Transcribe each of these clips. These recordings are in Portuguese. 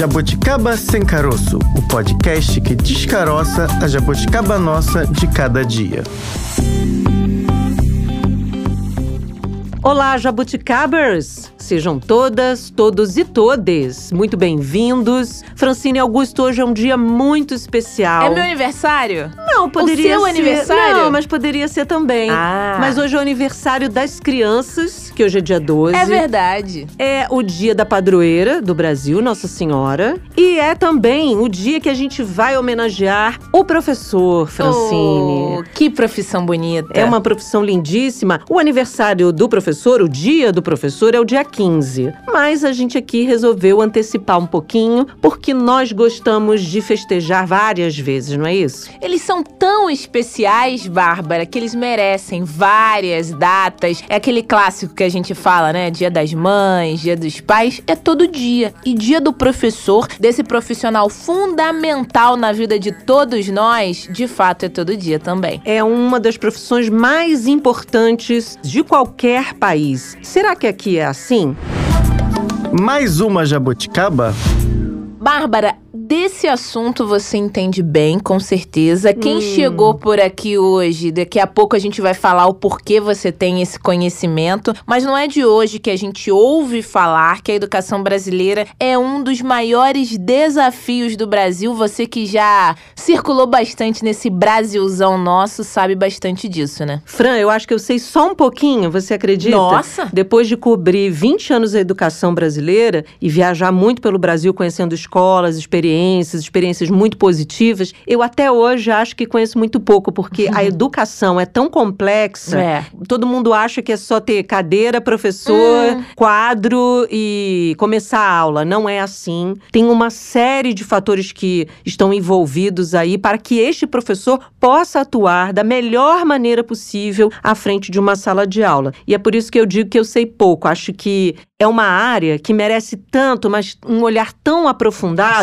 Jabuticaba Sem Caroço, o podcast que descaroça a jabuticaba nossa de cada dia. Olá, jabuticabers! Sejam todas, todos e todes muito bem-vindos. Francine Augusto, hoje é um dia muito especial. É meu aniversário? Não, poderia o seu ser. aniversário? Não, mas poderia ser também. Ah. Mas hoje é o aniversário das crianças, que hoje é dia 12. É verdade. É o dia da padroeira do Brasil, Nossa Senhora. E é também o dia que a gente vai homenagear o professor, Francine. Oh, que profissão bonita. É uma profissão lindíssima. O aniversário do professor, o dia do professor, é o dia 15. Mas a gente aqui resolveu antecipar um pouquinho, porque nós gostamos de festejar várias vezes, não é isso? Eles são tão especiais, Bárbara, que eles merecem várias datas. É aquele clássico que a gente fala, né? Dia das mães, dia dos pais, é todo dia. E dia do professor, desse profissional fundamental na vida de todos nós, de fato é todo dia também. É uma das profissões mais importantes de qualquer país. Será que aqui é assim? Mais uma jabuticaba? Bárbara, desse assunto você entende bem, com certeza. Quem Hum. chegou por aqui hoje, daqui a pouco a gente vai falar o porquê você tem esse conhecimento, mas não é de hoje que a gente ouve falar que a educação brasileira é um dos maiores desafios do Brasil. Você que já circulou bastante nesse Brasilzão nosso sabe bastante disso, né? Fran, eu acho que eu sei só um pouquinho, você acredita? Nossa! Depois de cobrir 20 anos da educação brasileira e viajar muito pelo Brasil conhecendo escolas, experiências, experiências muito positivas, eu até hoje acho que conheço muito pouco, porque a educação é tão complexa. É. Todo mundo acha que é só ter cadeira, professor, Hum. quadro e começar a aula. Não é assim. Tem uma série de fatores que estão envolvidos aí para que este professor possa atuar da melhor maneira possível à frente de uma sala de aula. E é por isso que eu digo que eu sei pouco. Acho que é uma área que merece tanto, mas um olhar tão aprofundado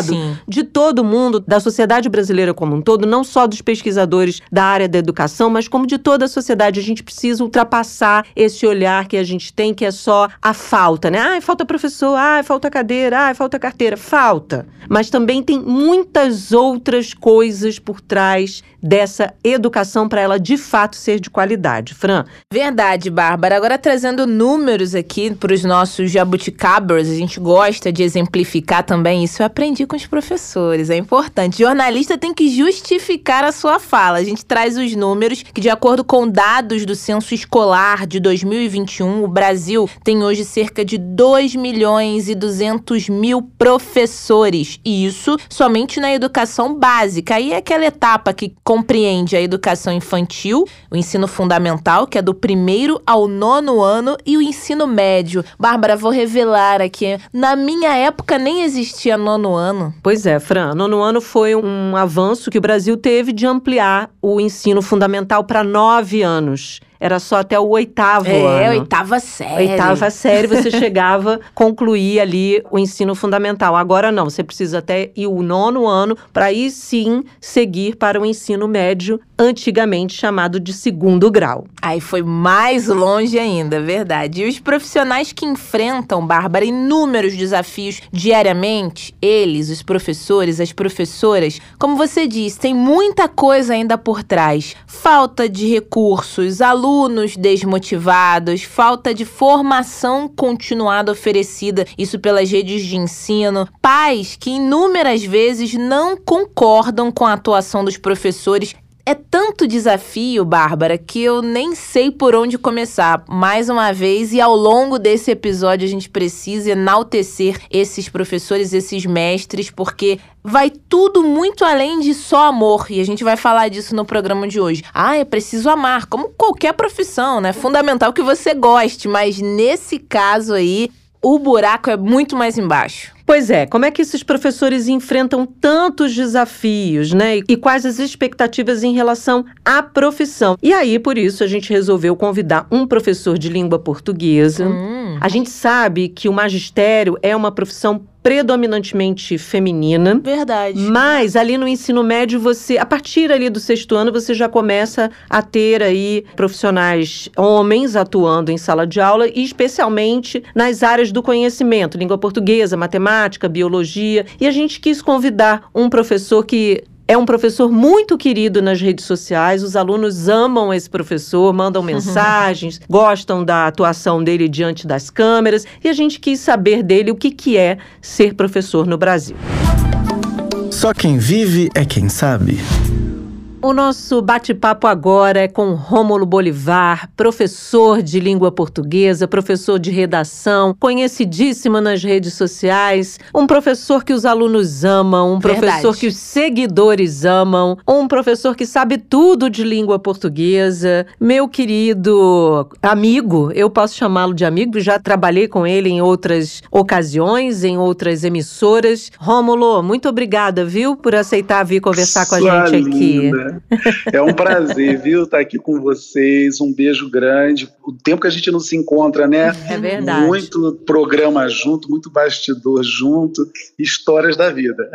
Sim. de todo mundo, da sociedade brasileira como um todo, não só dos pesquisadores da área da educação, mas como de toda a sociedade. A gente precisa ultrapassar esse olhar que a gente tem, que é só a falta, né? Ai, falta professor, ai, falta cadeira, ai, falta carteira. Falta. Mas também tem muitas outras coisas por trás dessa educação para ela de fato ser de qualidade. Fran, Verdade, Bárbara. Agora trazendo números aqui para os nossos jabuticabers, a gente gosta de exemplificar também isso. Eu aprendi com os professores, é importante. Jornalista tem que justificar a sua fala. A gente traz os números que, de acordo com dados do censo escolar de 2021, o Brasil tem hoje cerca de 2 milhões e 200 mil professores. E isso somente na educação básica. Aí é aquela etapa que compreende a educação infantil, o ensino fundamental, que é do primeiro ao nono ano, e o ensino médio. Bárbara, vou revelar aqui. Na minha época nem existia nono ano. Pois é, Fran. Nono ano foi um avanço que o Brasil teve de ampliar o ensino fundamental para nove anos. Era só até o oitavo ano. É, oitava série. Oitava série, você chegava a concluir ali o ensino fundamental. Agora não, você precisa até ir o nono ano para aí sim seguir para o ensino médio, antigamente chamado de segundo grau. Aí foi mais longe ainda, verdade. E os profissionais que enfrentam, Bárbara, inúmeros desafios diariamente, eles, os professores, as professoras, como você disse, tem muita coisa ainda por trás. Falta de recursos, alunos desmotivados, falta de formação continuada oferecida, isso pelas redes de ensino, pais que inúmeras vezes não concordam com a atuação dos professores é tanto desafio, Bárbara, que eu nem sei por onde começar. Mais uma vez, e ao longo desse episódio, a gente precisa enaltecer esses professores, esses mestres, porque vai tudo muito além de só amor. E a gente vai falar disso no programa de hoje. Ah, é preciso amar, como qualquer profissão, né? Fundamental que você goste, mas nesse caso aí, o buraco é muito mais embaixo. Pois é, como é que esses professores enfrentam tantos desafios, né? E quais as expectativas em relação à profissão? E aí, por isso, a gente resolveu convidar um professor de língua portuguesa. Hum. A gente sabe que o magistério é uma profissão predominantemente feminina. Verdade. Mas ali no ensino médio, você, a partir ali do sexto ano, você já começa a ter aí profissionais homens atuando em sala de aula e especialmente nas áreas do conhecimento, língua portuguesa, matemática, biologia. E a gente quis convidar um professor que é um professor muito querido nas redes sociais. Os alunos amam esse professor, mandam mensagens, gostam da atuação dele diante das câmeras. E a gente quis saber dele o que, que é ser professor no Brasil. Só quem vive é quem sabe. O nosso bate-papo agora é com Rômulo Bolivar, professor de língua portuguesa, professor de redação, conhecidíssimo nas redes sociais, um professor que os alunos amam, um Verdade. professor que os seguidores amam, um professor que sabe tudo de língua portuguesa. Meu querido amigo, eu posso chamá-lo de amigo, já trabalhei com ele em outras ocasiões, em outras emissoras. Rômulo, muito obrigada, viu, por aceitar vir conversar com a Sua gente aqui. linda. É um prazer, viu, estar aqui com vocês. Um beijo grande. O tempo que a gente não se encontra, né? É verdade. Muito programa junto, muito bastidor junto, histórias da vida.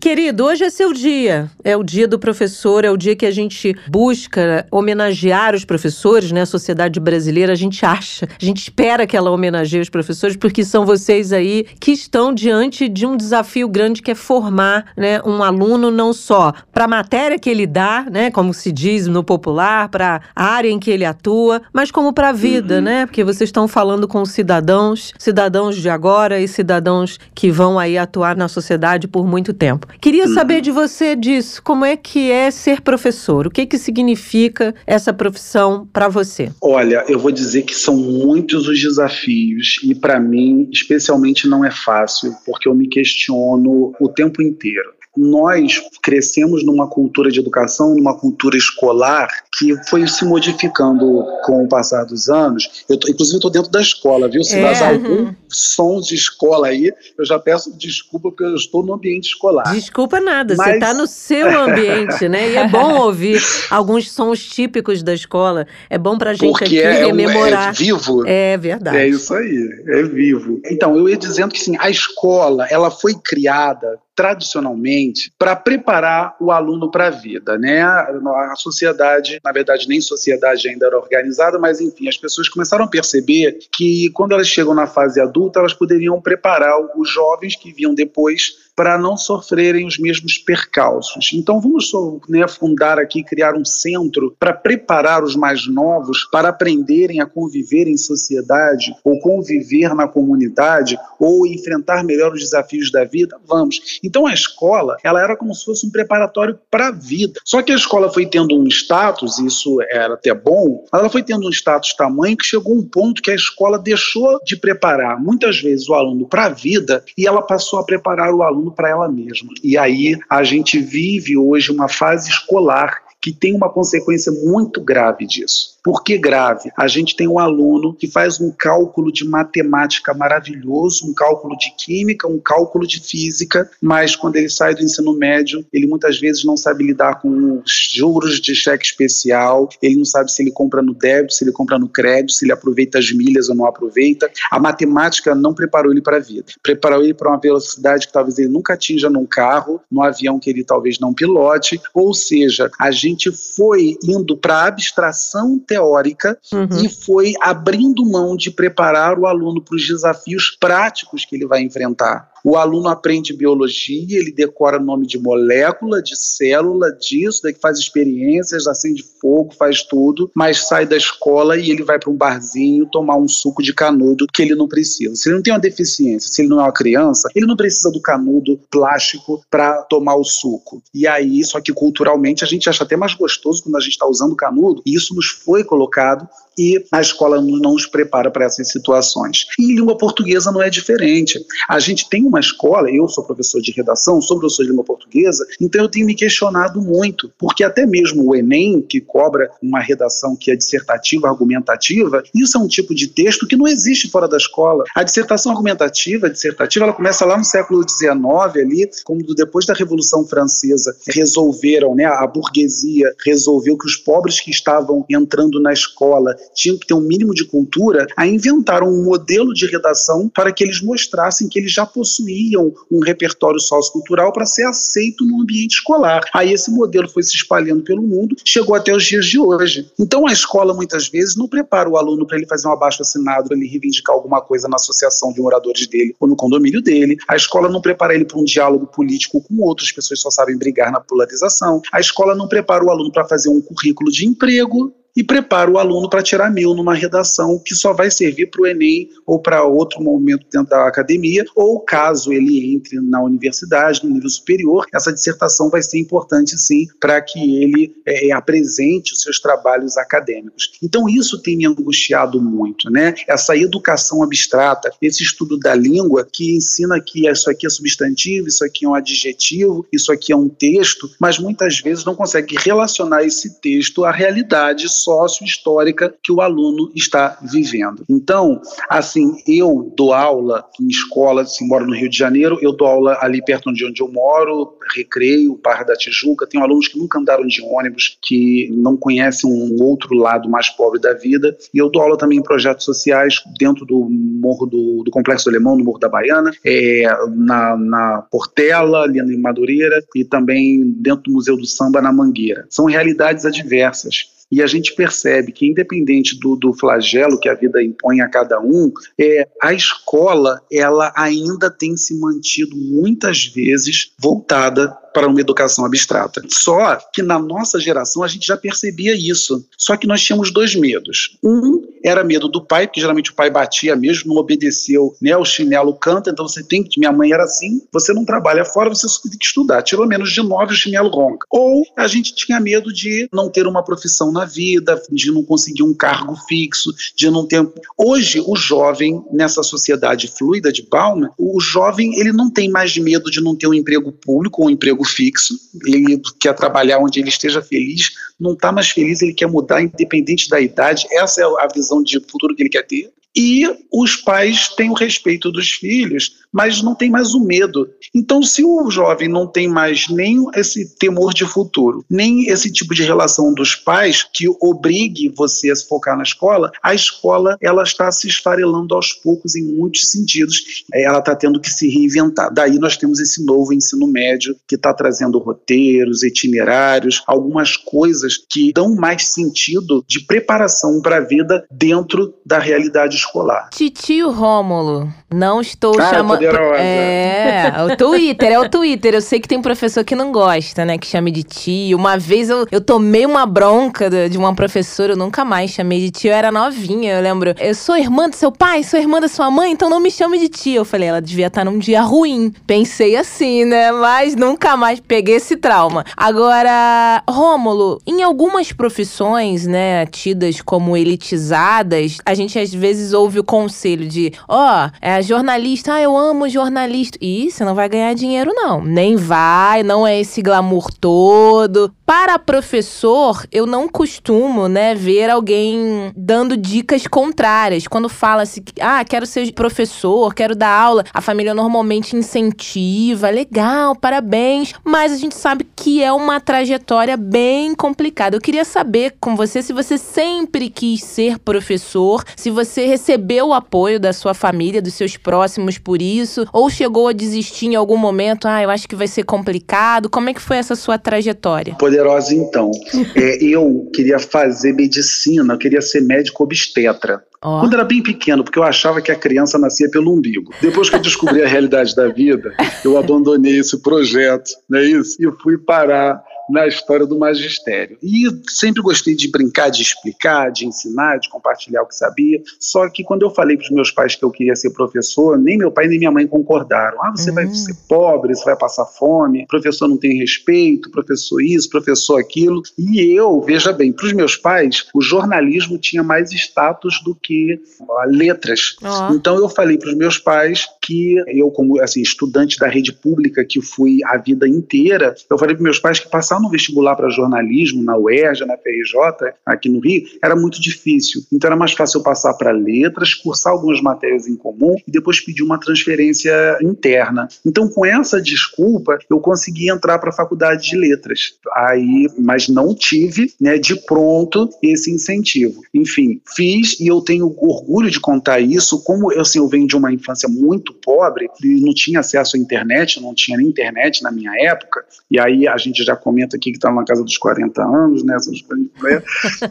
Querido, hoje é seu dia. É o dia do professor, é o dia que a gente busca homenagear os professores, né? A sociedade brasileira, a gente acha, a gente espera que ela homenageie os professores, porque são vocês aí que estão diante de um desafio grande que é formar, né, um aluno não só para a matéria que ele né, como se diz no popular, para a área em que ele atua, mas como para a vida, Uhum. né? Porque vocês estão falando com cidadãos, cidadãos de agora e cidadãos que vão aí atuar na sociedade por muito tempo. Queria saber de você disso, como é que é ser professor? O que que significa essa profissão para você? Olha, eu vou dizer que são muitos os desafios e para mim, especialmente, não é fácil, porque eu me questiono o tempo inteiro. Nós crescemos numa cultura de educação, numa cultura escolar que foi se modificando com o passar dos anos. Eu tô, inclusive, estou dentro da escola, viu? Se É. algum som de escola aí, eu já peço desculpa porque eu estou no ambiente escolar. Desculpa nada, você Mas- está no seu ambiente, né? E é bom ouvir alguns sons típicos da escola. É bom pra gente Porque aqui é, um- é rememorar. vivo. É verdade. É isso aí, é vivo. Então, eu ia dizendo que sim, a escola ela foi criada tradicionalmente para preparar o aluno para a vida, né? A sociedade, na verdade, nem sociedade ainda era organizada, mas enfim, as pessoas começaram a perceber que quando elas chegam na fase adulta, elas poderiam preparar os jovens que vinham depois para não sofrerem os mesmos percalços. Então, vamos né, fundar aqui, criar um centro para preparar os mais novos para aprenderem a conviver em sociedade, ou conviver na comunidade, ou enfrentar melhor os desafios da vida? Vamos. Então, a escola, ela era como se fosse um preparatório para a vida. Só que a escola foi tendo um status, e isso era até bom, mas ela foi tendo um status tamanho que chegou um ponto que a escola deixou de preparar muitas vezes o aluno para a vida e ela passou a preparar o aluno para ela mesma. E aí a gente vive hoje uma fase escolar que tem uma consequência muito grave disso. Por que grave? A gente tem um aluno que faz um cálculo de matemática maravilhoso, um cálculo de química, um cálculo de física, mas quando ele sai do ensino médio, ele muitas vezes não sabe lidar com os juros de cheque especial, ele não sabe se ele compra no débito, se ele compra no crédito, se ele aproveita as milhas ou não aproveita. A matemática não preparou ele para a vida. Preparou ele para uma velocidade que talvez ele nunca atinja num carro, num avião que ele talvez não pilote, ou seja, a gente foi indo para a abstração teórica Uhum. e foi abrindo mão de preparar o aluno para os desafios práticos que ele vai enfrentar. O aluno aprende biologia, ele decora nome de molécula, de célula, disso, daí faz experiências, acende fogo, faz tudo, mas sai da escola e ele vai para um barzinho tomar um suco de canudo que ele não precisa. Se ele não tem uma deficiência, se ele não é uma criança, ele não precisa do canudo plástico para tomar o suco. E aí, só que culturalmente a gente acha até mais gostoso quando a gente está usando o canudo, e isso nos foi colocado e a escola não nos prepara para essas situações. E língua portuguesa não é diferente. A gente tem uma escola, eu sou professor de redação, sou professor de língua portuguesa, então eu tenho me questionado muito, porque até mesmo o Enem, que cobra uma redação que é dissertativa, argumentativa, isso é um tipo de texto que não existe fora da escola. A dissertação argumentativa, dissertativa, ela começa lá no século XIX, ali, quando depois da Revolução Francesa resolveram, né, a burguesia resolveu que os pobres que estavam entrando na escola tinha que ter um mínimo de cultura, aí inventaram um modelo de redação para que eles mostrassem que eles já possuíam um repertório sociocultural para ser aceito no ambiente escolar. Aí esse modelo foi se espalhando pelo mundo, chegou até os dias de hoje. Então a escola muitas vezes não prepara o aluno para ele fazer um abaixo assinado, ele reivindicar alguma coisa na associação de moradores dele ou no condomínio dele. A escola não prepara ele para um diálogo político com outras pessoas só sabem brigar na polarização. A escola não prepara o aluno para fazer um currículo de emprego e prepara o aluno para tirar mil numa redação que só vai servir para o Enem ou para outro momento dentro da academia, ou caso ele entre na universidade, no nível superior, essa dissertação vai ser importante sim para que ele é, é, apresente os seus trabalhos acadêmicos. Então isso tem me angustiado muito, né? Essa educação abstrata, esse estudo da língua que ensina que isso aqui é substantivo, isso aqui é um adjetivo, isso aqui é um texto, mas muitas vezes não consegue relacionar esse texto à realidade sócio-histórica que o aluno está vivendo. Então, assim, eu dou aula em escola, assim, moro no Rio de Janeiro, eu dou aula ali perto de onde eu moro, Recreio, Barra da Tijuca, tenho alunos que nunca andaram de ônibus, que não conhecem um outro lado mais pobre da vida, e eu dou aula também em projetos sociais dentro do Morro do, do Complexo Alemão, no Morro da Baiana, é, na, na Portela, ali em Madureira, e também dentro do Museu do Samba, na Mangueira. São realidades adversas e a gente percebe que, independente do, do flagelo que a vida impõe a cada um, é, a escola ela ainda tem se mantido muitas vezes voltada para uma educação abstrata. Só que na nossa geração a gente já percebia isso. Só que nós tínhamos dois medos. Um era medo do pai, porque geralmente o pai batia mesmo, não obedeceu, né? O chinelo canta, então você tem que. Minha mãe era assim, você não trabalha fora, você tem que estudar. Tirou menos de nove, o chinelo ronca. Ou a gente tinha medo de não ter uma profissão na vida, de não conseguir um cargo fixo, de não ter. Hoje, o jovem, nessa sociedade fluida de Bauman, o jovem ele não tem mais medo de não ter um emprego público ou um emprego fixo, ele quer trabalhar onde ele esteja feliz, não está mais feliz, ele quer mudar, independente da idade, essa é a visão de futuro que ele quer ter. E os pais têm o respeito dos filhos, mas não tem mais o medo. Então, se o jovem não tem mais nem esse temor de futuro, nem esse tipo de relação dos pais que obrigue você a se focar na escola, a escola ela está se esfarelando aos poucos em muitos sentidos. É, ela está tendo que se reinventar. Daí nós temos esse novo ensino médio que está trazendo roteiros, itinerários, algumas coisas que dão mais sentido de preparação para a vida dentro da realidade escolar. Titio Rômulo, não estou ah, chamando. É, o Twitter, é o Twitter. Eu sei que tem professor que não gosta, né? Que chame de tio. Uma vez eu, eu tomei uma bronca de uma professora, eu nunca mais chamei de tio. Eu era novinha, eu lembro. Eu sou irmã do seu pai, sou irmã da sua mãe, então não me chame de tio. Eu falei, ela devia estar num dia ruim. Pensei assim, né? Mas nunca mais peguei esse trauma. Agora, Rômulo, em algumas profissões, né, tidas como elitizadas, a gente às vezes ouve o conselho de, ó, oh, é jornalista, ah, eu amo jornalista. E você não vai ganhar dinheiro, não. Nem vai, não é esse glamour todo. Para professor, eu não costumo, né, ver alguém dando dicas contrárias. Quando fala-se, ah, quero ser professor, quero dar aula, a família normalmente incentiva, legal, parabéns. Mas a gente sabe que é uma trajetória bem complicada. Eu queria saber com você se você sempre quis ser professor, se você recebeu o apoio da sua família, dos seus próximos por isso, ou chegou a desistir em algum momento, ah, eu acho que vai ser complicado. Como é que foi essa sua trajetória? Poderosa, então. é, eu queria fazer medicina, eu queria ser médico obstetra. Oh. Quando era bem pequeno, porque eu achava que a criança nascia pelo umbigo. Depois que eu descobri a realidade da vida, eu abandonei esse projeto, não é isso? E fui parar na história do magistério. E sempre gostei de brincar, de explicar, de ensinar, de compartilhar o que sabia. Só que quando eu falei para os meus pais que eu queria ser professor, nem meu pai nem minha mãe concordaram. Ah, você uhum. vai ser pobre, você vai passar fome, professor não tem respeito, professor isso, professor aquilo. E eu, veja bem, para os meus pais, o jornalismo tinha mais status do que letras. Uhum. Então eu falei para os meus pais que eu, como assim, estudante da rede pública que fui a vida inteira, eu falei para meus pais que passar passar no vestibular para jornalismo, na UERJ, na FRJ, aqui no Rio, era muito difícil. Então era mais fácil eu passar para letras, cursar algumas matérias em comum e depois pedir uma transferência interna. Então, com essa desculpa, eu consegui entrar para a faculdade de letras. Aí, mas não tive, né, de pronto esse incentivo. Enfim, fiz e eu tenho orgulho de contar isso, como eu, assim, eu venho de uma infância muito pobre e não tinha acesso à internet, não tinha nem internet na minha época, e aí a gente já comenta aqui que está na casa dos 40 anos, né?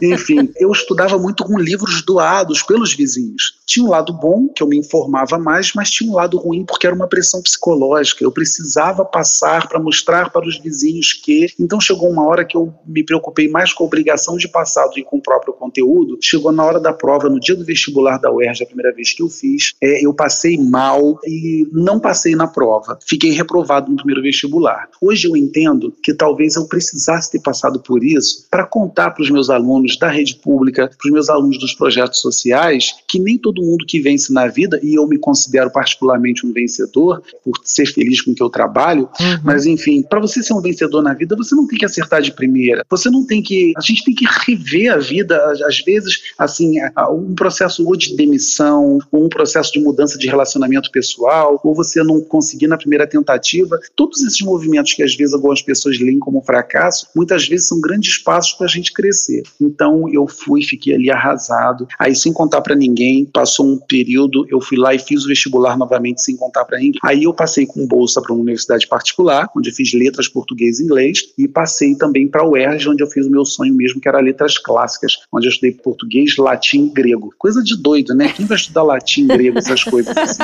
Enfim, eu estudava muito com livros doados pelos vizinhos. Tinha um lado bom, que eu me informava mais, mas tinha um lado ruim, porque era uma pressão psicológica. Eu precisava passar para mostrar para os vizinhos que. Então chegou uma hora que eu me preocupei mais com a obrigação de passar do que com o próprio conteúdo. Chegou na hora da prova, no dia do vestibular da UERJ, a primeira vez que eu fiz, é, eu passei mal e não passei na prova. Fiquei reprovado no primeiro vestibular. Hoje eu entendo que talvez eu precisasse ter passado por isso para contar para os meus alunos da rede pública, para os meus alunos dos projetos sociais, que nem todo mundo que vence na vida, e eu me considero particularmente um vencedor, por ser feliz com o que eu trabalho, uhum. mas enfim, para você ser um vencedor na vida, você não tem que acertar de primeira, você não tem que. A gente tem que rever a vida, às vezes, assim, um processo ou de demissão, ou um processo de mudança de relacionamento pessoal, ou você não conseguir na primeira tentativa. Todos esses movimentos que às vezes algumas pessoas leem como fracasso, muitas vezes são grandes passos para a gente crescer. Então eu fui, fiquei ali arrasado. Aí, sem contar para ninguém, passou um período, eu fui lá e fiz o vestibular novamente sem contar para ninguém. Aí eu passei com bolsa para uma universidade particular, onde fiz letras português e inglês, e passei também para a UERJ, onde eu fiz o meu sonho mesmo, que era letras clássicas, onde eu estudei português, latim e grego. Coisa de doido, né? Quem vai estudar latim, grego, essas coisas assim?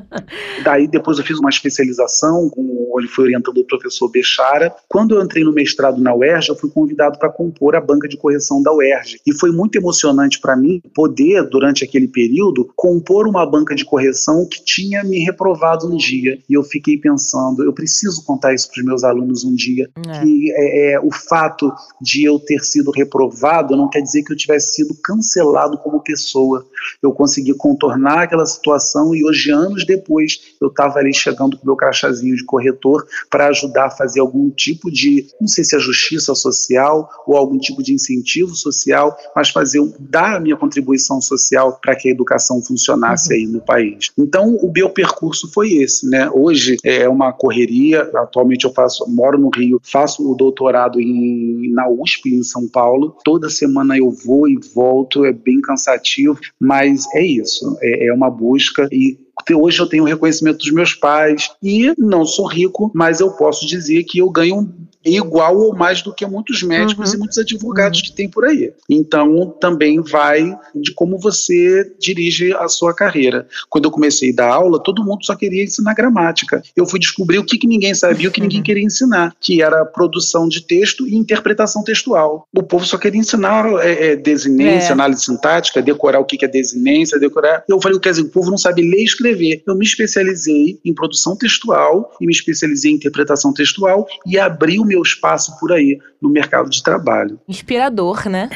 Daí depois eu fiz uma especialização, com, onde fui orientando o professor Bechara. Quando eu entrei no mestrado na UERJ, eu fui convidado para compor a banca de correção da UERJ. E foi muito emocionante para mim poder, durante aquele período, compor uma banca de correção que tinha me reprovado um dia. E eu fiquei pensando, eu preciso contar isso para os meus alunos um dia, é. que é, é, o fato de eu ter sido reprovado não quer dizer que eu tivesse sido cancelado como pessoa. Eu consegui contornar aquela situação e hoje, anos depois, eu estava ali chegando com meu crachazinho de corretor para ajudar a fazer algum tipo de, não sei se é justiça social ou algum tipo de incentivo social, mas fazer dar a minha contribuição social para que a educação funcionasse uhum. aí no país. Então, o meu percurso foi esse, né? Hoje é uma correria, atualmente eu faço, moro no Rio, faço o doutorado em, na USP em São Paulo. Toda semana eu vou e volto, é bem cansativo, mas é isso, é, é uma busca e hoje eu tenho o reconhecimento dos meus pais e não sou rico, mas eu posso dizer que eu ganho igual ou mais do que muitos médicos uhum. e muitos advogados uhum. que tem por aí. Então, também vai de como você dirige a sua carreira. Quando eu comecei a dar aula, todo mundo só queria ensinar gramática. Eu fui descobrir o que, que ninguém sabia, o que ninguém queria ensinar, que era produção de texto e interpretação textual. O povo só queria ensinar é, é, desinência, é. análise sintática, decorar o que, que é desinência, decorar. Eu falei, quer dizer, o povo não sabe ler e escrever. Eu me especializei em produção textual e me especializei em interpretação textual e abri o meu espaço por aí no mercado de trabalho. Inspirador, né?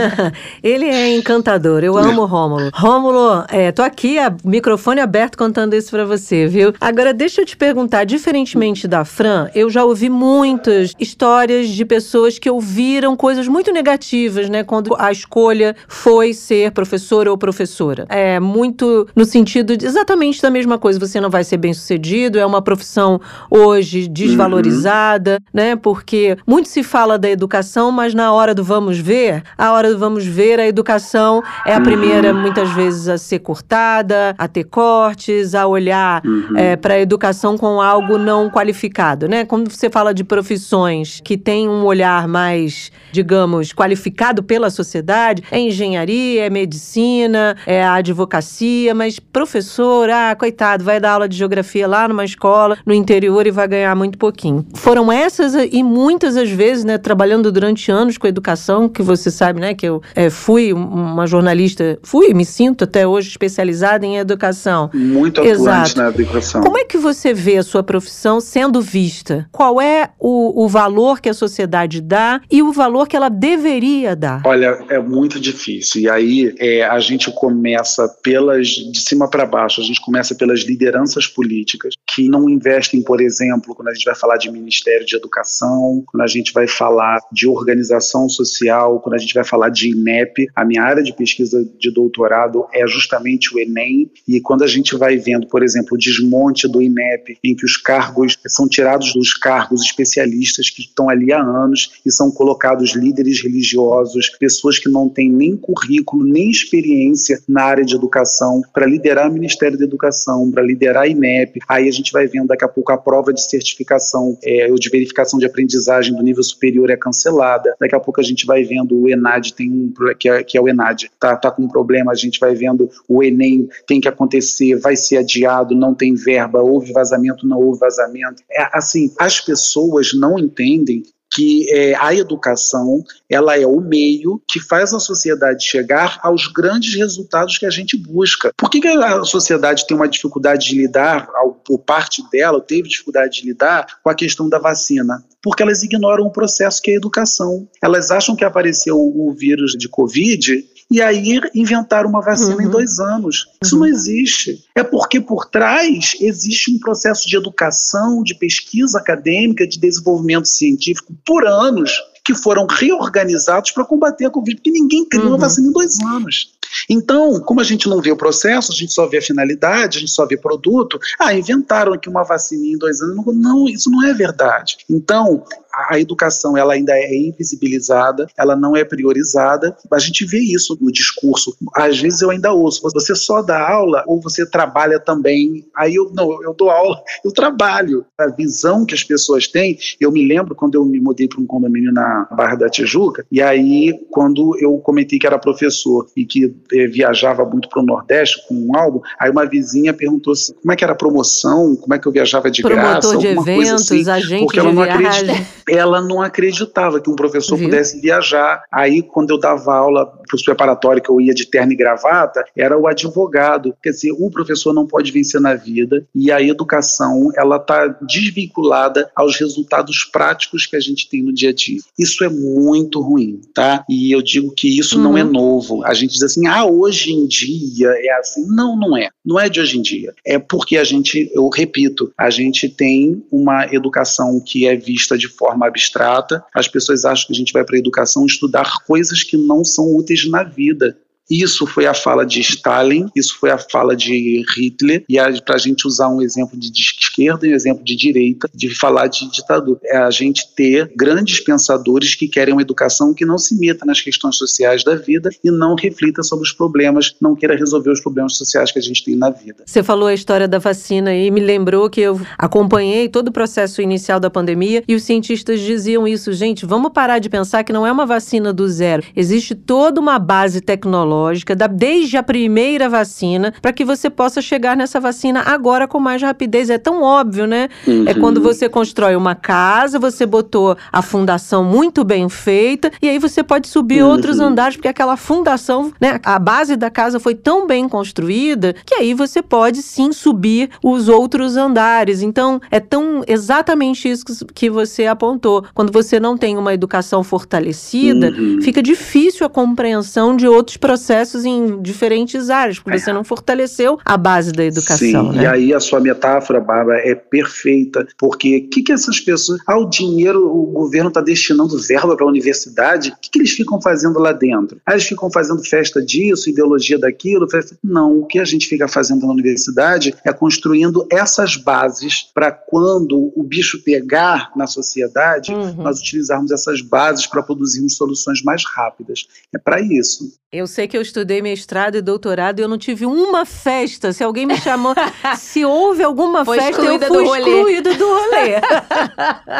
Ele é encantador. Eu amo o Rômulo. Rômulo, é, tô aqui, a, microfone aberto contando isso para você, viu? Agora, deixa eu te perguntar, diferentemente da Fran, eu já ouvi muitas histórias de pessoas que ouviram coisas muito negativas, né? Quando a escolha foi ser professora ou professora. É muito no sentido de exatamente da mesma coisa. Você não vai ser bem sucedido, é uma profissão hoje desvalorizada, uhum. né? Porque muito se fala da educação, mas na hora do vamos ver, a hora do vamos ver, a educação é a primeira, muitas vezes, a ser cortada, a ter cortes, a olhar uhum. é, para a educação com algo não qualificado, né? Quando você fala de profissões que têm um olhar mais, digamos, qualificado pela sociedade, é engenharia, é medicina, é a advocacia, mas professor, ah, coitado, vai dar aula de geografia lá numa escola no interior e vai ganhar muito pouquinho. Foram essas e muitas as vezes, né, trabalhando durante anos com educação, que você sabe, né, que eu é, fui uma jornalista, fui, me sinto até hoje especializada em educação. Muito atuante Exato. na educação. Como é que você vê a sua profissão sendo vista? Qual é o, o valor que a sociedade dá e o valor que ela deveria dar? Olha, é muito difícil. E aí é, a gente começa pelas de cima para baixo, a gente começa pelas lideranças políticas que não investem, por exemplo, quando a gente vai falar de Ministério de Educação, quando a gente vai falar de organização social, quando a gente vai falar de INEP, a minha área de pesquisa de doutorado é justamente o Enem, e quando a gente vai vendo, por exemplo, o desmonte do INEP, em que os cargos são tirados dos cargos especialistas que estão ali há anos e são colocados líderes religiosos, pessoas que não têm nem currículo, nem experiência na área de educação, para liderar o Ministério da Educação, para liderar a INEP. Aí a gente vai vendo daqui a pouco a prova de certificação é, ou de verificação de aprendizagem do nível superior é cancelada. Daqui a pouco a gente vai vendo o ENAD tem um que é, que é o ENAD tá, tá com um problema. A gente vai vendo o Enem tem que acontecer, vai ser adiado, não tem verba, houve vazamento, não houve vazamento. É, assim, as pessoas não entendem que é, a educação ela é o meio que faz a sociedade chegar aos grandes resultados que a gente busca. Por que, que a sociedade tem uma dificuldade de lidar, ou parte dela teve dificuldade de lidar com a questão da vacina? Porque elas ignoram o processo que é a educação. Elas acham que apareceu o vírus de Covid e aí inventaram uma vacina uhum. em dois anos. Isso uhum. não existe. É porque por trás existe um processo de educação, de pesquisa acadêmica, de desenvolvimento científico por anos que foram reorganizados para combater a Covid, porque ninguém criou uhum. uma vacina em dois anos. Então, como a gente não vê o processo, a gente só vê a finalidade, a gente só vê produto, ah, inventaram aqui uma vacina em dois anos. Não, isso não é verdade. Então, a educação ela ainda é invisibilizada, ela não é priorizada. A gente vê isso no discurso. Às vezes eu ainda ouço, você só dá aula ou você trabalha também? Aí eu não, eu dou aula, eu trabalho. A visão que as pessoas têm, eu me lembro quando eu me mudei para um condomínio na Barra da Tijuca, e aí quando eu comentei que era professor e que eh, viajava muito para o Nordeste com um álbum, aí uma vizinha perguntou assim, como é que era a promoção, como é que eu viajava de Promotor graça, de eventos, assim, agente porque ela não acredita ela não acreditava que um professor Viu? pudesse viajar. Aí, quando eu dava aula para o preparatório, que eu ia de terno e gravata, era o advogado. Quer dizer, o professor não pode vencer na vida e a educação, ela está desvinculada aos resultados práticos que a gente tem no dia a dia. Isso é muito ruim, tá? E eu digo que isso uhum. não é uhum. novo. A gente diz assim, ah, hoje em dia é assim. Não, não é. Não é de hoje em dia. É porque a gente, eu repito, a gente tem uma educação que é vista de forma abstrata, as pessoas acham que a gente vai para a educação estudar coisas que não são úteis na vida. Isso foi a fala de Stalin, isso foi a fala de Hitler, e para a gente usar um exemplo de esquerda e um exemplo de direita, de falar de ditadura. É a gente ter grandes pensadores que querem uma educação que não se meta nas questões sociais da vida e não reflita sobre os problemas, não queira resolver os problemas sociais que a gente tem na vida. Você falou a história da vacina e me lembrou que eu acompanhei todo o processo inicial da pandemia e os cientistas diziam isso, gente, vamos parar de pensar que não é uma vacina do zero. Existe toda uma base tecnológica tecnológica, da, desde a primeira vacina, para que você possa chegar nessa vacina agora com mais rapidez. É tão óbvio, né? Uhum. É quando você constrói uma casa, você botou a fundação muito bem feita, e aí você pode subir uhum. outros andares, porque aquela fundação, né? A base da casa foi tão bem construída que aí você pode sim subir os outros andares. Então, é tão exatamente isso que você apontou. Quando você não tem uma educação fortalecida, uhum. fica difícil a compreensão de outros processos processos em diferentes áreas, porque é. você não fortaleceu a base da educação. Sim, né? e aí a sua metáfora, Bárbara, é perfeita, porque o que, que essas pessoas. Ao ah, dinheiro, o governo está destinando verba para a universidade, o que, que eles ficam fazendo lá dentro? Ah, eles ficam fazendo festa disso, ideologia daquilo, festa... Não, o que a gente fica fazendo na universidade é construindo essas bases para quando o bicho pegar na sociedade, uhum. nós utilizarmos essas bases para produzirmos soluções mais rápidas. É para isso. Eu sei que eu estudei mestrado e doutorado e eu não tive uma festa. Se alguém me chamou, se houve alguma Foi festa, eu fui do excluída do rolê.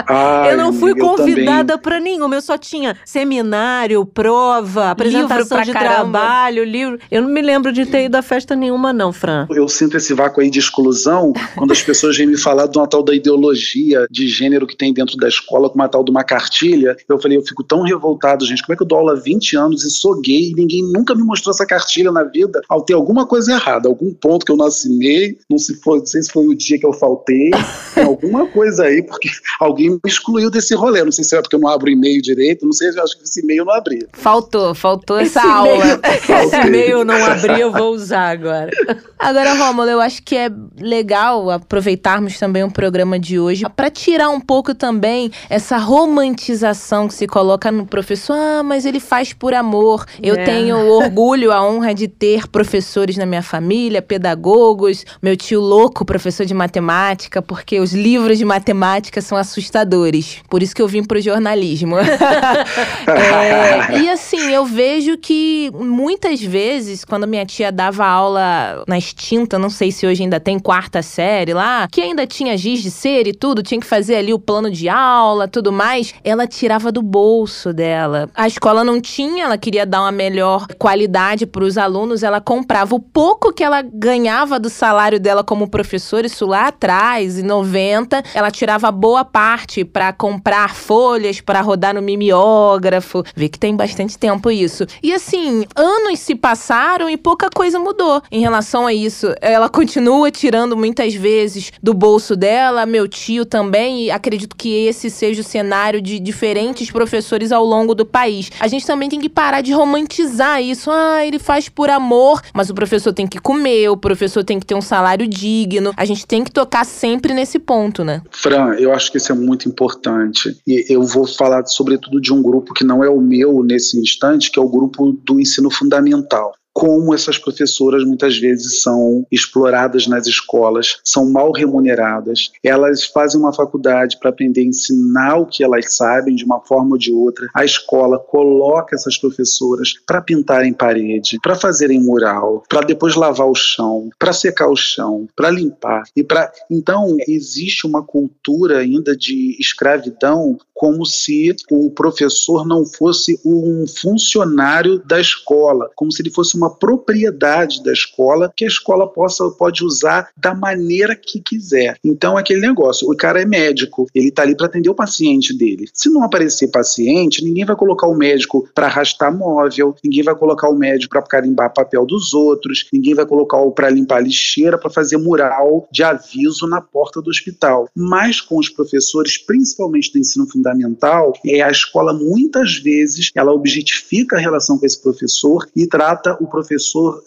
Ai, eu não fui convidada também. pra nenhuma. Eu só tinha seminário, prova, apresentação de caramba. trabalho, livro. Eu não me lembro de ter ido a festa nenhuma, não, Fran. Eu sinto esse vácuo aí de exclusão quando as pessoas vêm me falar de uma tal da ideologia de gênero que tem dentro da escola, com uma tal de uma cartilha. Eu falei, eu fico tão revoltado, gente. Como é que eu dou aula há 20 anos e sou gay e ninguém nunca me mostrou essa cartilha na vida? Ao ter alguma coisa errada, algum ponto que eu não assinei, não, se foi, não sei se foi o dia que eu faltei, tem alguma coisa aí, porque alguém me excluiu desse rolê. Não sei se é porque eu não abro e-mail direito, não sei, eu acho que esse e-mail eu não abri. Faltou, faltou essa Esse aula. Esse e-mail eu não abri, eu vou usar agora. Agora, Rômulo, eu acho que é legal aproveitarmos também o programa de hoje para tirar um pouco também essa romantização que se coloca no professor. Ah, mas ele faz por amor. Eu É. tenho o orgulho, a honra de ter professores na minha família, pedagogos, meu tio louco, professor de matemática, porque os livros de matemática são assustadores. Por isso que eu vim pro jornalismo. É, e assim, eu vejo que muitas vezes, quando minha tia dava aula na extinta, não sei se hoje ainda tem quarta série lá, que ainda tinha giz de cera e tudo, tinha que fazer ali o plano de aula, tudo mais, ela tirava do bolso dela. A escola não tinha, ela queria dar uma melhor qualidade para os alunos, ela comprava o pouco que ela ganhava do salário dela como professora, isso lá atrás, em 90, ela tirava boa parte para comprar folhas para rodar no mimeógrafo. Vê que tem bastante tempo isso. E assim, anos se passaram e pouca coisa mudou em relação a isso. Ela continua tirando muitas vezes do bolso dela, meu tio também, e acredito que esse seja o cenário de diferentes professores ao longo do país. A gente também tem que parar de romantizar isso. Ah, ele faz por amor, mas o professor tem que comer, o professor tem que ter um salário digno. A gente tem que tocar sempre nesse ponto, né? Fran, eu acho que isso é muito importante. E eu vou falar sobretudo de um grupo que não é o meu nesse instante, que é o grupo do ensino fundamental. Como essas professoras muitas vezes são exploradas nas escolas, são mal remuneradas, elas fazem uma faculdade para aprender a ensinar o que elas sabem de uma forma ou de outra. A escola coloca essas professoras para pintarem parede, para fazerem mural, para depois lavar o chão, para secar o chão, para limpar e para então existe uma cultura ainda de escravidão como se o professor não fosse um funcionário da escola, como se ele fosse uma propriedade da escola que a escola possa pode usar da maneira que quiser. Então aquele negócio, o cara é médico, ele está ali para atender o paciente dele. Se não aparecer paciente, ninguém vai colocar o médico para arrastar móvel, ninguém vai colocar o médico para carimbar papel dos outros, ninguém vai colocar o para limpar lixeira, para fazer mural de aviso na porta do hospital. Mas com os professores, principalmente do ensino fundamental, é a escola muitas vezes ela objetifica a relação com esse professor e trata o professor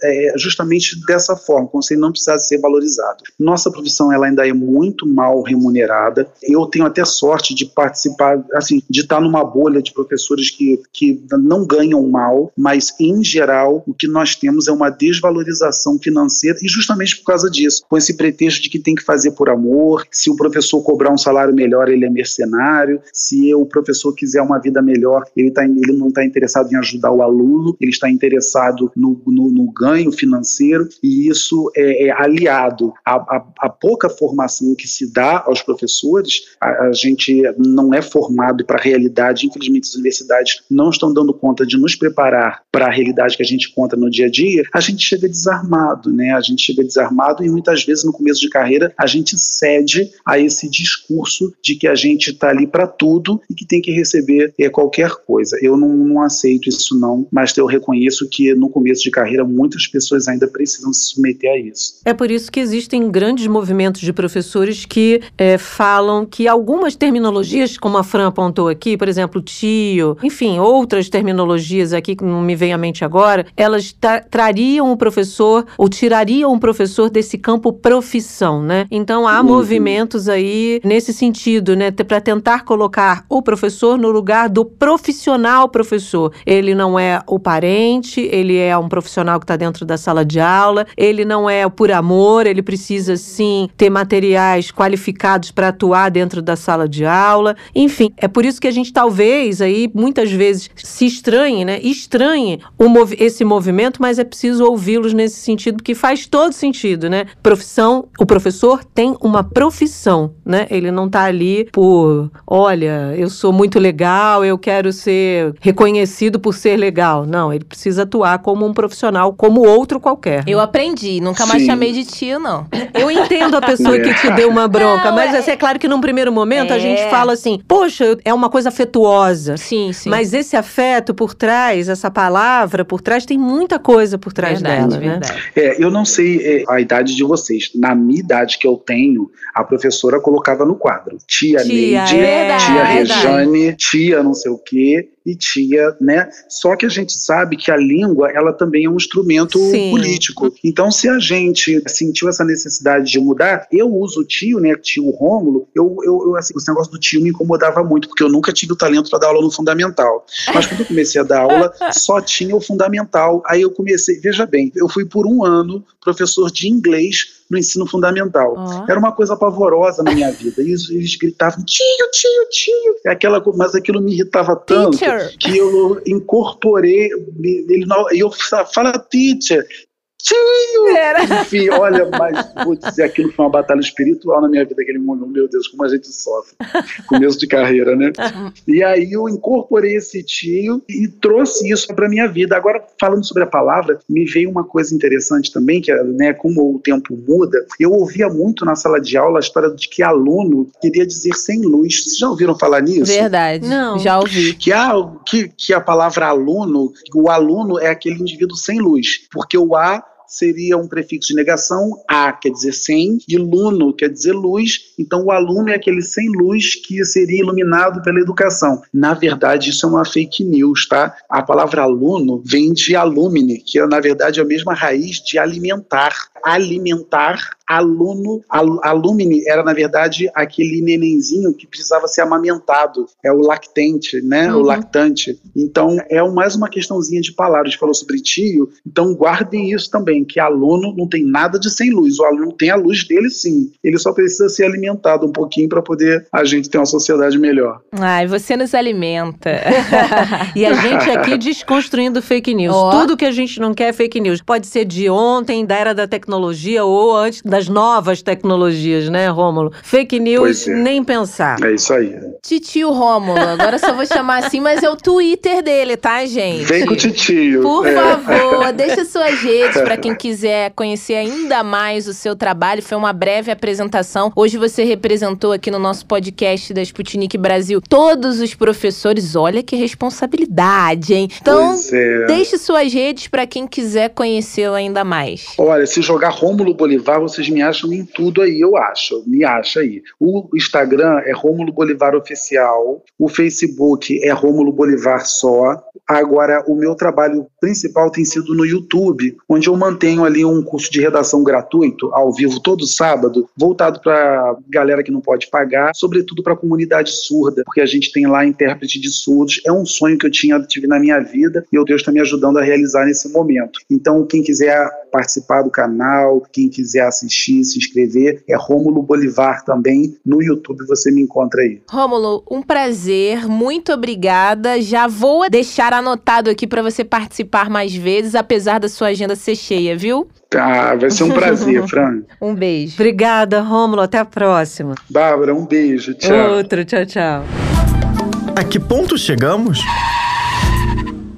é, justamente dessa forma, como se ele não precisasse ser valorizado. Nossa profissão ela ainda é muito mal remunerada. Eu tenho até sorte de participar, assim, de estar numa bolha de professores que, que não ganham mal, mas em geral o que nós temos é uma desvalorização financeira e justamente por causa disso, com esse pretexto de que tem que fazer por amor, se o professor cobrar um salário melhor, ele é mercenário, se o professor quiser uma vida melhor, ele, tá, ele não está interessado em ajudar o aluno, ele está interessado no, no, no ganho financeiro, e isso é, é aliado à, pouca formação que se dá aos professores. A, a gente não é formado para a realidade, infelizmente, as universidades não estão dando conta de nos preparar para a realidade que a gente conta no dia a dia. A gente chega desarmado, né? A gente chega desarmado e muitas vezes no começo de carreira a gente cede a esse discurso de que a gente está ali para tudo e que tem que receber é, qualquer coisa. Eu não, não aceito isso não, mas eu reconheço que no começo de carreira muitas pessoas ainda precisam se submeter a isso. É por isso que existem grandes movimentos de professores que é, falam que algumas terminologias, como a Fran apontou aqui, por exemplo, tio, enfim, outras terminologias aqui que não me vem à mente agora, elas tra trariam o professor ou tirariam o professor desse campo profissão, né? Então há uhum. movimentos aí nesse sentido, né, para tentar colocar o professor no lugar do profissional professor. Ele não é o parente, ele é um profissional que está dentro da sala de aula, ele não é por amor, ele precisa sim ter materiais qualificados para atuar dentro da sala de aula. Enfim, é por isso que a gente talvez aí muitas vezes se estranhe, né? Estranhe mov esse movimento, mas é preciso ouvi-los nesse sentido, que faz todo sentido, né? Profissão, o professor tem uma profissão, né? Ele não está ali por, olha, eu sou muito legal, eu quero ser reconhecido por ser legal. Não, ele precisa atuar como um profissional, como outro qualquer. Eu aprendi, nunca mais Sim. chamei de tio, não. Eu entendo a pessoa que te deu uma bronca, Não, mas é- assim, é claro que num primeiro momento a É. gente fala assim, poxa, é uma coisa afetuosa. Sim, sim. Mas esse afeto por trás, essa palavra por trás, tem muita coisa por trás verdade, dela, né? verdade. É, eu não sei é, a idade de vocês. Na minha idade que eu tenho, a professora colocava no quadro. Tia, Tia, Neide, é tia. Rejane, tia não sei o quê. E tia, né? Só que a gente sabe que a língua, ela também é um instrumento Sim. político. Então, se a gente sentiu essa necessidade de mudar, eu uso o tio, né? Tio Rômulo, eu, eu, eu, assim, esse negócio do tio me incomodava muito, porque eu nunca tive o talento para dar aula no fundamental. Mas quando eu comecei a dar aula, só tinha o fundamental. Aí eu comecei, veja bem, eu fui por um ano professor de inglês no ensino fundamental. Ó. Era uma coisa pavorosa na minha vida. Eles, eles gritavam, tio, tio, tio. É Aquela, mas aquilo me irritava tanto Teacher. que eu incorporei. Ele, não- e eu fa- fala, teacher, tio. Era. Enfim, olha, mas vou dizer, aquilo foi uma batalha espiritual na minha vida, aquele momento. Meu Deus, como a gente sofre. Começo de carreira, né? E aí eu incorporei esse tio e trouxe isso para minha vida. Agora, falando sobre a palavra, me veio uma coisa interessante também, que é, né, como o tempo muda, eu ouvia muito na sala de aula a história de que aluno queria dizer sem luz. Vocês já ouviram falar nisso? Verdade. Não. Já ouvi. que a, que, que a palavra aluno, o aluno é aquele indivíduo sem luz, porque o A seria um prefixo de negação, A quer dizer sem, e luno quer dizer luz, então o aluno é aquele sem luz que seria iluminado pela educação. Na verdade, isso é uma fake news, tá? A palavra aluno vem de alumine, que na verdade é a mesma raiz de alimentar. Alimentar, aluno, al, alumine era, na verdade, aquele nenenzinho que precisava ser amamentado, é o lactente, né? O Uhum. lactante. Então, é mais uma questãozinha de palavras. A gente falou sobre tio, então guardem isso também, que aluno não tem nada de sem luz. O aluno tem a luz dele, sim. Ele só precisa ser alimentado um pouquinho para poder a gente ter uma sociedade melhor. Ai, você nos alimenta. E a gente aqui desconstruindo fake news. Ó. Tudo que a gente não quer é fake news. Pode ser de ontem, da era da tecnologia, ou antes das novas tecnologias, né, Rômulo? Fake news, é. nem pensar. É isso aí. Titio Rômulo, agora eu só vou chamar assim, mas é o Twitter dele, tá, gente? Vem com o titio. Por É. favor, deixa suas redes para quem quiser conhecer ainda mais o seu trabalho. Foi uma breve apresentação. Hoje você representou aqui no nosso podcast da Sputnik Brasil todos os professores. Olha que responsabilidade, hein? Então, Pois é. deixe suas redes para quem quiser conhecê-lo ainda mais. Olha, se jogar Rômulo Bolivar, vocês me acham em tudo aí, eu acho. Me acha aí. O Instagram é Rômulo Bolivar Oficial, o Facebook é Rômulo Bolivar só. Agora, o meu trabalho principal tem sido no YouTube, onde eu mantenho ali um curso de redação gratuito, ao vivo, todo sábado, voltado para galera que não pode pagar, sobretudo para a comunidade surda, porque a gente tem lá intérprete de surdos. É um sonho que eu tinha, tive na minha vida e o Deus está me ajudando a realizar nesse momento. Então, quem quiser participar do canal, quem quiser assistir, se inscrever, é Rômulo Bolivar também. No YouTube você me encontra aí. Rômulo, um prazer, muito obrigada. Já vou deixar anotado aqui para você participar mais vezes, apesar da sua agenda ser cheia, viu? Tá, vai ser um prazer, Fran. Um beijo. Obrigada, Rômulo. Até a próxima. Bárbara, um beijo. Tchau. Outro, tchau, tchau. A que ponto chegamos?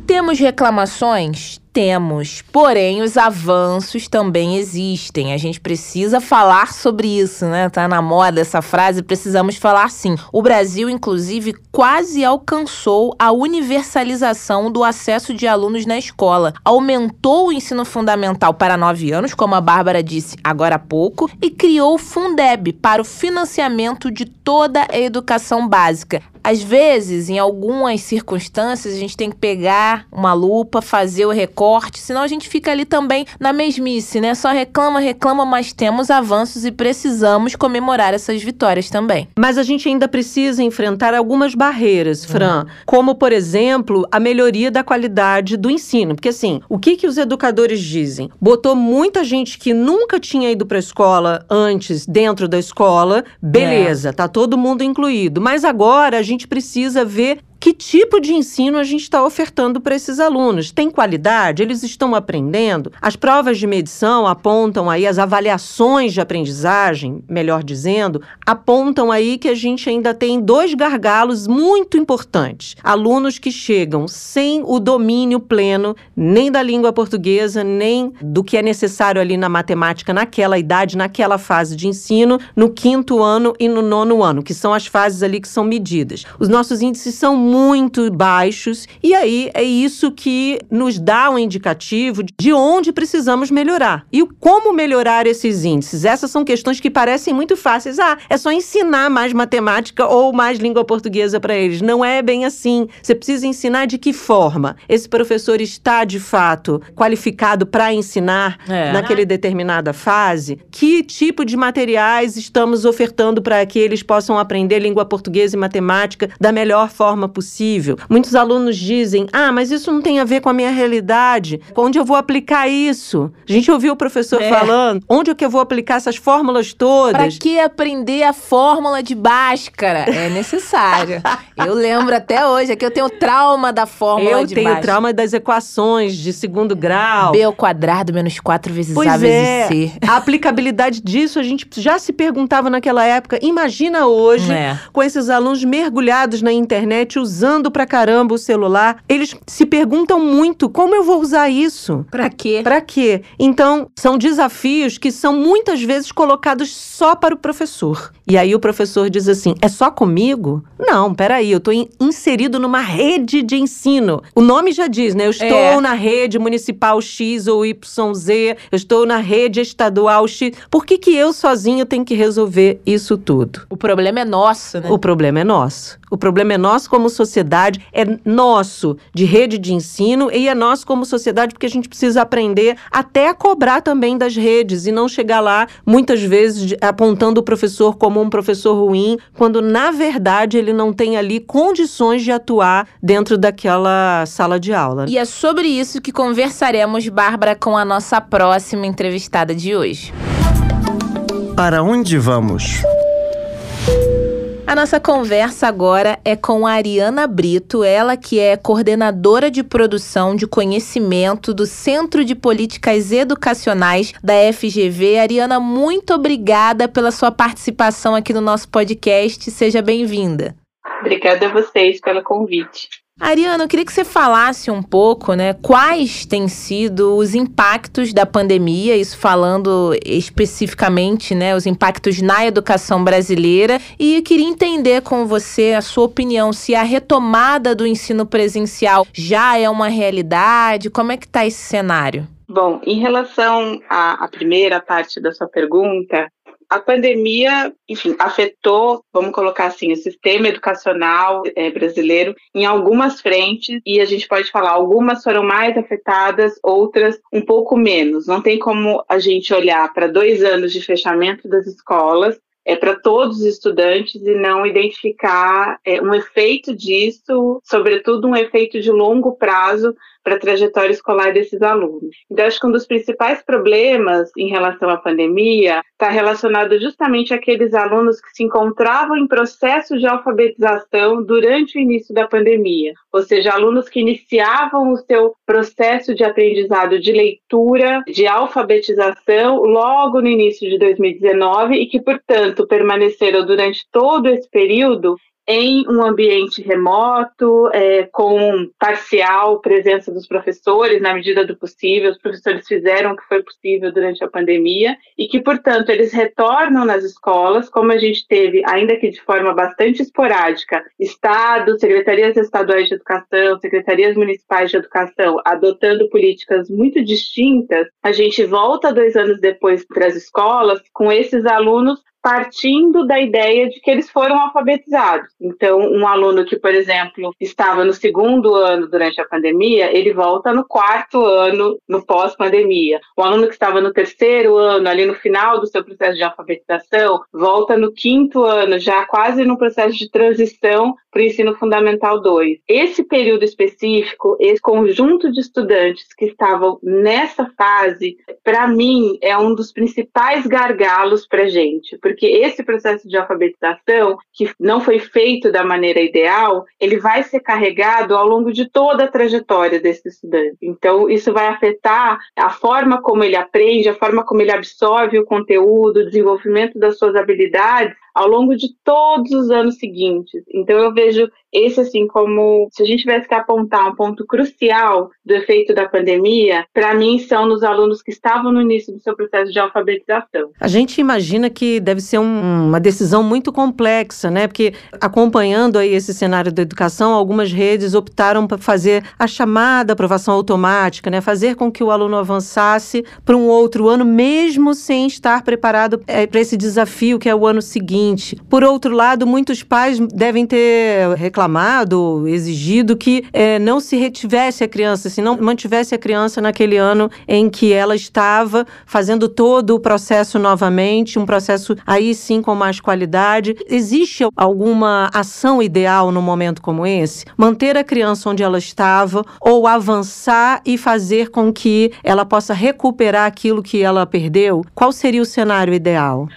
Temos reclamações? Temos. Porém, os avanços também existem. A gente precisa falar sobre isso, né? Tá na moda essa frase, precisamos falar sim. O Brasil, inclusive, quase alcançou a universalização do acesso de alunos na escola. Aumentou o ensino fundamental para nove anos, como a Bárbara disse agora há pouco, e criou o Fundeb para o financiamento de toda a educação básica. Às vezes, em algumas circunstâncias, a gente tem que pegar uma lupa, fazer o recorte, senão a gente fica ali também na mesmice, né? Só reclama, reclama, mas temos avanços e precisamos comemorar essas vitórias também. Mas a gente ainda precisa enfrentar algumas barreiras, Fran, uhum. como, por exemplo, a melhoria da qualidade do ensino. Porque, assim, o que, que os educadores dizem? Botou muita gente que nunca tinha ido para a escola antes dentro da escola, beleza, é. tá todo mundo incluído. Mas agora a gente precisa ver que tipo de ensino a gente está ofertando para esses alunos? Tem qualidade? Eles estão aprendendo? As provas de medição apontam aí, as avaliações de aprendizagem, melhor dizendo, apontam aí que a gente ainda tem dois gargalos muito importantes. Alunos que chegam sem o domínio pleno nem da língua portuguesa, nem do que é necessário ali na matemática naquela idade, naquela fase de ensino, no quinto ano e no nono ano, que são as fases ali que são medidas. Os nossos índices são muito baixos, e aí é isso que nos dá um indicativo de onde precisamos melhorar. E como melhorar esses índices? Essas são questões que parecem muito fáceis. Ah, é só ensinar mais matemática ou mais língua portuguesa para eles. Não é bem assim. Você precisa ensinar de que forma esse professor está, de fato, qualificado para ensinar é. naquele determinada fase. Que tipo de materiais estamos ofertando para que eles possam aprender língua portuguesa e matemática da melhor forma possível? Possível. Muitos alunos dizem: ah, mas isso não tem a ver com a minha realidade. Onde eu vou aplicar isso? A gente ouviu o professor é. falando: onde é que eu vou aplicar essas fórmulas todas? Para que aprender a fórmula de Bhaskara? É necessário. eu lembro até hoje, é que eu tenho trauma da fórmula eu de Bhaskara. Eu tenho trauma das equações de segundo grau. B ao quadrado menos 4 vezes pois A vezes é. C. A aplicabilidade disso a gente já se perguntava naquela época. Imagina hoje, é. com esses alunos mergulhados na internet usando usando pra caramba o celular, eles se perguntam muito: como eu vou usar isso? Pra quê? Pra quê? Então, são desafios que são muitas vezes colocados só para o professor. E aí o professor diz assim: é só comigo? Não, peraí, eu estou inserido numa rede de ensino. O nome já diz, né? Eu estou é. na rede municipal X ou YZ, eu estou na rede estadual X. Por que, que eu sozinho tenho que resolver isso tudo? O problema é nosso, né? O problema é nosso. O problema é nosso como sociedade, é nosso de rede de ensino e é nosso como sociedade porque a gente precisa aprender até a cobrar também das redes e não chegar lá muitas vezes apontando o professor como um professor ruim, quando na verdade ele não tem ali condições de atuar dentro daquela sala de aula. E é sobre isso que conversaremos, Bárbara, com a nossa próxima entrevistada de hoje. Para onde vamos? A nossa conversa agora é com a Ariana Brito, ela que é coordenadora de produção de conhecimento do Centro de Políticas Educacionais da FGV. Ariana, muito obrigada pela sua participação aqui no nosso podcast. Seja bem-vinda. Obrigada a vocês pelo convite. Ariana, eu queria que você falasse um pouco, né, quais têm sido os impactos da pandemia, isso falando especificamente, né, os impactos na educação brasileira, e eu queria entender com você a sua opinião se a retomada do ensino presencial já é uma realidade, como é que está esse cenário? Bom, em relação à, à primeira parte da sua pergunta, a pandemia, enfim, afetou, vamos colocar assim, o sistema educacional é, brasileiro em algumas frentes e a gente pode falar, algumas foram mais afetadas, outras um pouco menos. Não tem como a gente olhar para dois anos de fechamento das escolas é para todos os estudantes e não identificar é, um efeito disso, sobretudo um efeito de longo prazo para a trajetória escolar desses alunos. Então, acho que um dos principais problemas em relação à pandemia está relacionado justamente àqueles alunos que se encontravam em processo de alfabetização durante o início da pandemia, ou seja, alunos que iniciavam o seu processo de aprendizado de leitura, de alfabetização logo no início de 2019 e que, portanto, permaneceram durante todo esse período em um ambiente remoto, é, com parcial presença dos professores, na medida do possível. Os professores fizeram o que foi possível durante a pandemia e que, portanto, eles retornam nas escolas, como a gente teve, ainda que de forma bastante esporádica, Estado, secretarias estaduais de educação, secretarias municipais de educação adotando políticas muito distintas. A gente volta dois anos depois para as escolas com esses alunos partindo da ideia de que eles foram alfabetizados. Então, um aluno que, por exemplo, estava no segundo ano durante a pandemia, ele volta no quarto ano no pós-pandemia. O aluno que estava no terceiro ano, ali no final do seu processo de alfabetização, volta no quinto ano, já quase no processo de transição para o ensino fundamental 2. Esse período específico, esse conjunto de estudantes que estavam nessa fase, para mim, é um dos principais gargalos para gente, porque esse processo de alfabetização, que não foi feito da maneira ideal, ele vai ser carregado ao longo de toda a trajetória desse estudante. Então, isso vai afetar a forma como ele aprende, a forma como ele absorve o conteúdo, o desenvolvimento das suas habilidades ao longo de todos os anos seguintes. Então eu vejo esse assim como se a gente tivesse que apontar um ponto crucial do efeito da pandemia, para mim são nos alunos que estavam no início do seu processo de alfabetização. A gente imagina que deve ser um, uma decisão muito complexa, né? Porque acompanhando aí esse cenário da educação, algumas redes optaram para fazer a chamada aprovação automática, né? Fazer com que o aluno avançasse para um outro ano, mesmo sem estar preparado é, para esse desafio que é o ano seguinte. Por outro lado, muitos pais devem ter reclamado exigido que é, não se retivesse a criança, se não mantivesse a criança naquele ano em que ela estava fazendo todo o processo novamente, um processo aí sim com mais qualidade. Existe alguma ação ideal no momento como esse? Manter a criança onde ela estava ou avançar e fazer com que ela possa recuperar aquilo que ela perdeu? Qual seria o cenário ideal?